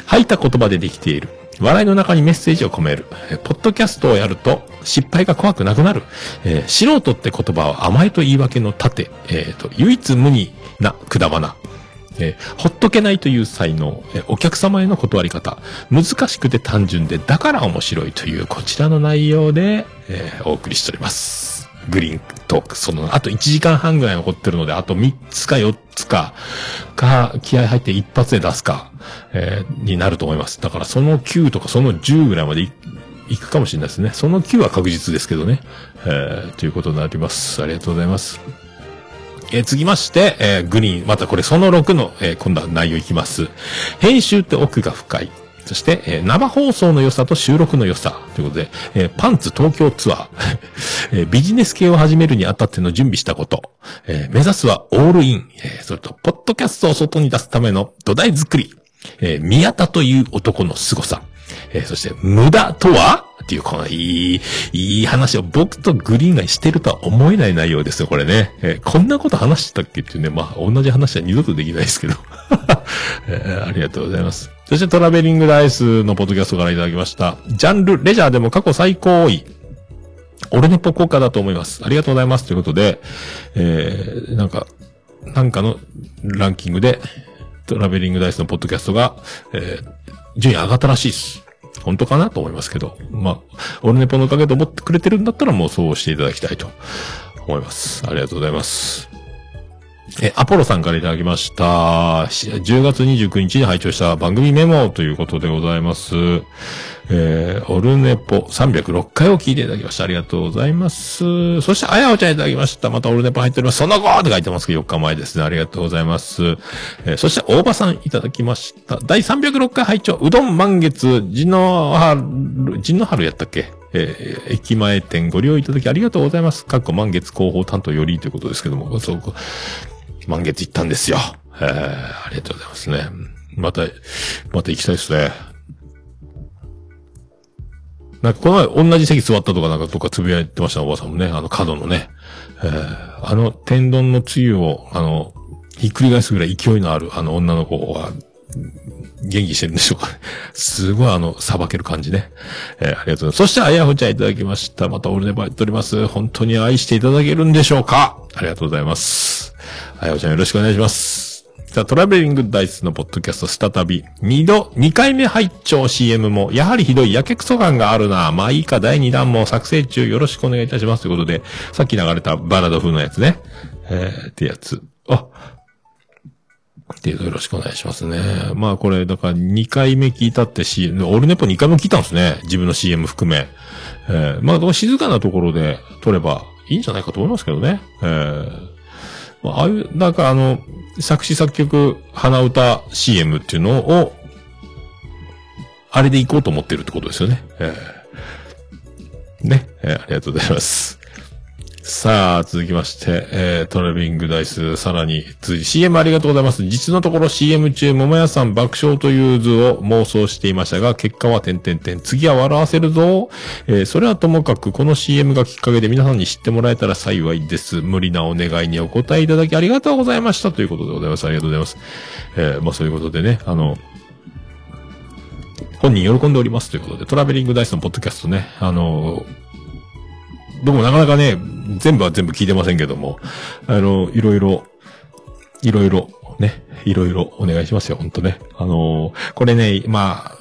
吐いた言葉でできている。笑いの中にメッセージを込める。えーポッドキャストをやると失敗が怖くなくなる。えー素人って言葉は甘えと言い訳の盾。えーと、唯一無二な果花。えーほっとけないという才能、えーお客様への断り方、難しくて単純で、だから面白いというこちらの内容で、えーお送りしております。グリーントーク、その、あと1時間半ぐらい残ってるので、あと3つか4つか、か、気合入って一発で出すか、えになると思います。だからその9とかその10ぐらいまでいいくかもしれないですね。その9は確実ですけどね。えーということになります。ありがとうございます。えー続きまして、えーグリーン、またこれその6の、えー今度は内容いきます。編集って奥が深い。そして、えー生放送の良さと収録の良さ。ということで、えーパンツ東京ツアー、[laughs] えービジネス系を始めるにあたっての準備したこと。えー目指すはオールイン。えーそれと、ポッドキャストを外に出すための土台作り。えー宮田という男の凄さ。えーそして、無駄とはっていう、このいい、いい話を僕とグリーンがしてるとは思えない内容ですよ、これね。えーこんなこと話してたっけっていうね、まあ、同じ話は二度とできないですけど。[laughs] えーありがとうございます。そしてトラベリングダイスのポッドキャストからいただきました。ジャンル、レジャーでも過去最高位。俺ネポ効果だと思います。ありがとうございます。ということで、えー、なんか、なんかのランキングで、トラベリングダイスのポッドキャストが、えー、順位上がったらしいです。本当かなと思いますけど。まあ、俺ネポのおかげと思ってくれてるんだったらもうそうしていただきたいと思います。ありがとうございます。え、アポロさんからいただきました。10月29日に拝聴した番組メモということでございます。えー、オルネポ306回を聞いていただきました。ありがとうございます。そして、あやおちゃんいただきました。またオルネポ入っております。その後って書いてますけど、4日前ですね。ありがとうございます。えーそして、大場さんいただきました。第306回拝聴うどん満月、地の春、地の春やったっけ？えー駅前店ご利用いただきありがとうございます。かっこ満月広報担当よりということですけども、そう、満月行ったんですよ。えー、ありがとうございますね。また、また行きたいですね。なんかこの前同じ席座ったとかなんかとかつぶやいてましたおばさんもね、あの角のね。えーあの天丼のつゆを、あの、ひっくり返すぐらい勢いのあるあの女の子は、元気してるんでしょうかね。[laughs] すごいあの、さばける感じね。えーありがとうございます。そして、あやほちゃんいただきました。また俺でバイトおります。本当に愛していただけるんでしょうかありがとうございます。あやほちゃんよろしくお願いします。さあ、トラベリングダイスのポッドキャスト再び、二度、二回目拝聴 CM も、やはりひどいやけくそ感があるな。まあいいか、第二弾も作成中よろしくお願いいたします。ということで、さっき流れたバラード風のやつね。えー、ってやつ。あ、っていうよろしくお願いしますね。まあこれ、だから2回目聞いたって CM、オルネポ2回も聞いたんですね。自分の CM 含め。えー、まあ静かなところで撮ればいいんじゃないかと思いますけどね。えー、ああいう、なんかあの、作詞作曲、鼻歌 CM っていうのを、あれで行こうと思ってるってことですよね。えー、ね、えーありがとうございます。さあ、続きまして、えー、トラベリングダイス、さらに、続き CM ありがとうございます。実のところ CM 中、桃屋さん爆笑という図を妄想していましたが、結果は点々点。次は笑わせるぞ。えー、それはともかく、この CM がきっかけで皆さんに知ってもらえたら幸いです。無理なお願いにお答えいただきありがとうございました。ということでございます。ありがとうございます。えー、まあそういうことでね、あの、本人喜んでおりますということで、トラベリングダイスのポッドキャストね、あの、僕もなかなかね、全部は全部聞いてませんけども、あの、いろいろ、いろいろ、ね、いろいろお願いしますよ、ほんとね。あのこれね、まあ、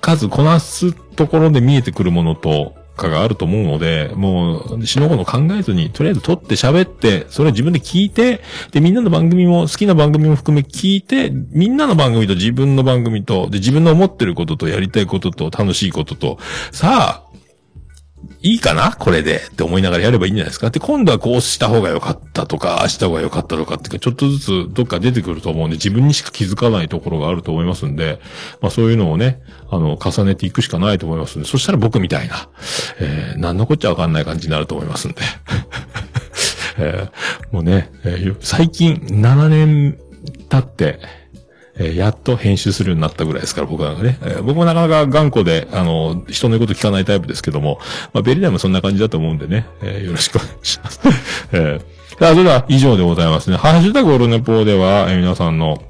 数こなすところで見えてくるものと、かがあると思うので、もう、死の子の考えずに、とりあえず撮って喋って、それを自分で聞いて、で、みんなの番組も、好きな番組も含め聞いて、みんなの番組と自分の番組と、で、自分の思ってることと、やりたいことと、楽しいことと、さあ、いいかな？これで。って思いながらやればいいんじゃないですか？で、今度はこうした方が良かったとか、あした方が良かったとかっていうか、ちょっとずつどっか出てくると思うんで、自分にしか気づかないところがあると思いますんで、まあそういうのをね、あの、重ねていくしかないと思いますんで、そしたら僕みたいな、えー、何のこっちゃわかんない感じになると思いますんで。[laughs] えーもうね、えー最近7年経って、えやっと編集するようになったぐらいですから、僕なんかね。えー僕もなかなか頑固で、あの、人の言うこと聞かないタイプですけども、まあ、ベリダイもそんな感じだと思うんでね、えーよろしくお願いします。[laughs] えーさあ、それでは以上でございますね。ハッシュタグオルネポーでは、えー皆さんの、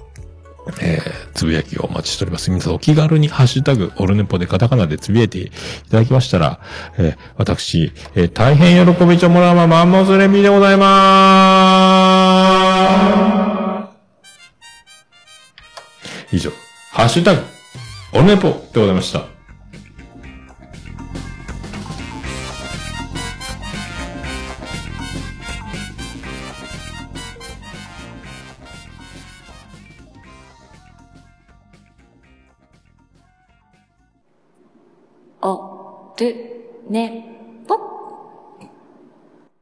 えーつぶやきをお待ちしております。皆さんお気軽にハッシュタグオルネポでカタカナでつぶやいていただきましたら、えー私、えー大変喜びちょもらまマンモスレミでございまーす。以上、ハッシュタグオルネポでございました。お、る、ね、ぽ。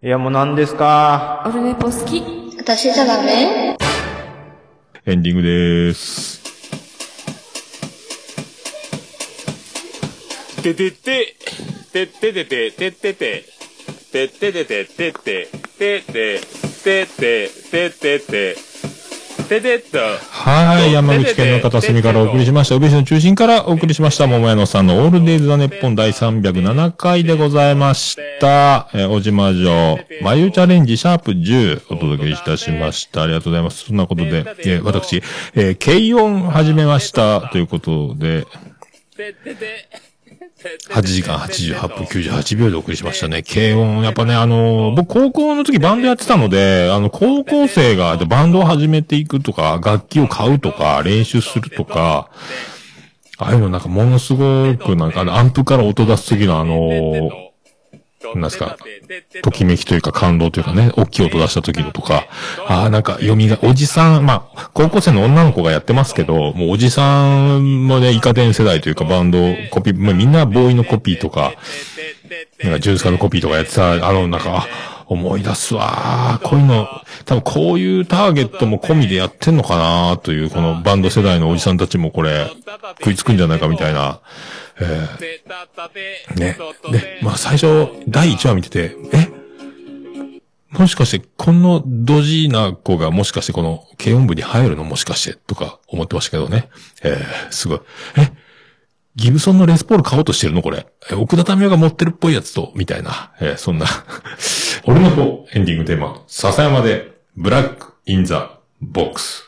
いや、もう何ですか？オルネポ好き。私じゃダメ？エンディングでーす。ててて、てっててて、てってて、てっててて、てって、てって、てって、てってて、ててっと。はい。山口県の片隅からお送りしました。宇部市の中心からお送りしました。桃屋のさんのオールデイズ・ザ・ネッポン第307回でございました。えー、小島城、眉チャレンジシャープ10お届けいたしました。ありがとうございます。そんなことで、えー私、えー、軽音始めました。ということで、8時間88分98秒でお送りしましたね。[laughs] 軽音、やっぱね、あのー僕高校の時バンドやってたので、あの、高校生がでバンドを始めていくとか、楽器を買うとか、練習するとか、ああいうのなんかものすごくなんかあのアンプから音出す時のあのーなんですか、ときめきというか感動というかね、大きい音出した時のとか、ああ、なんか読みが、おじさん、まあ、高校生の女の子がやってますけど、もうおじさんもね、イカ天世代というかバンド、コピー、まあみんなボーイのコピーとか、なんかジュースカのコピーとかやってた、あの、なんか、あ思い出すわ。ーこういうの、多分こういうターゲットも込みでやってんのかなという、このバンド世代のおじさんたちもこれ、食いつくんじゃないかみたいな、えー。ね。で、まあ最初、第1話見てて、え？もしかして、このドジな子がもしかしてこの軽音部に入るの？もしかして。とか思ってましたけどね。えー、すごい。え？ギブソンのレスポール買おうとしてるの？これ。奥田民生が持ってるっぽいやつと、みたいな。えーそんな。[laughs] 俺の子、エンディングテーマ、笹山で、ブラック・イン・ザ・ボックス。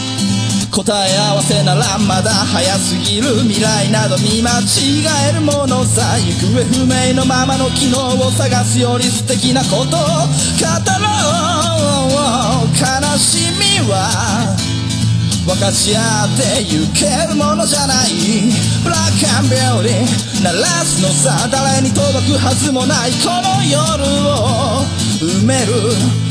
答え合わせならまだ早すぎる未来など見間違えるものさ行方不明のままの機能を探すより素敵なことを語ろう。悲しみは分かち合ってゆけるものじゃない。ブラックアン。ビューティー鳴らすのさ誰に届くはずもない。この夜を埋める。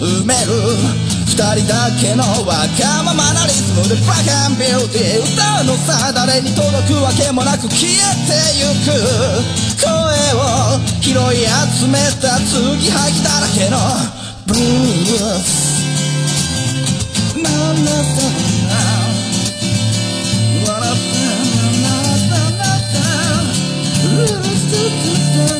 埋める。二人だけのわがままなリズムでブラックアンビューティー。歌うのさ誰に届くわけもなく消えてゆく。声を拾い集めた継ぎはぎだらけのブルース。なんだ何を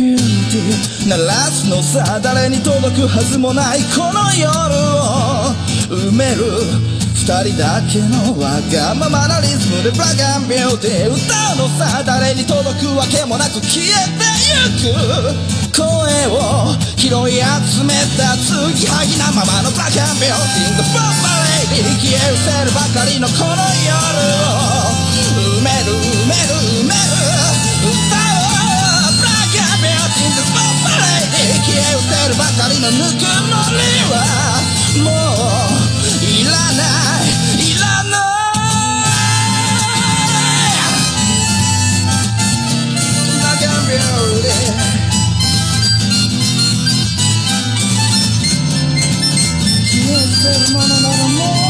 ビューティー鳴らすのさ誰に届くはずもないこの夜を埋める二人だけのわがままなリズムでブラックアンビューティー歌うのさ誰に届くわけもなく消えてゆく声を拾い集めた継ぎはぎなままのブラックアンビューティー The f o r Lady 消え失せるばかりのこの夜を埋める埋める消え失せるばかりのぬくもりはもういらないいらないブラックアンビューティー消え失せるものならもう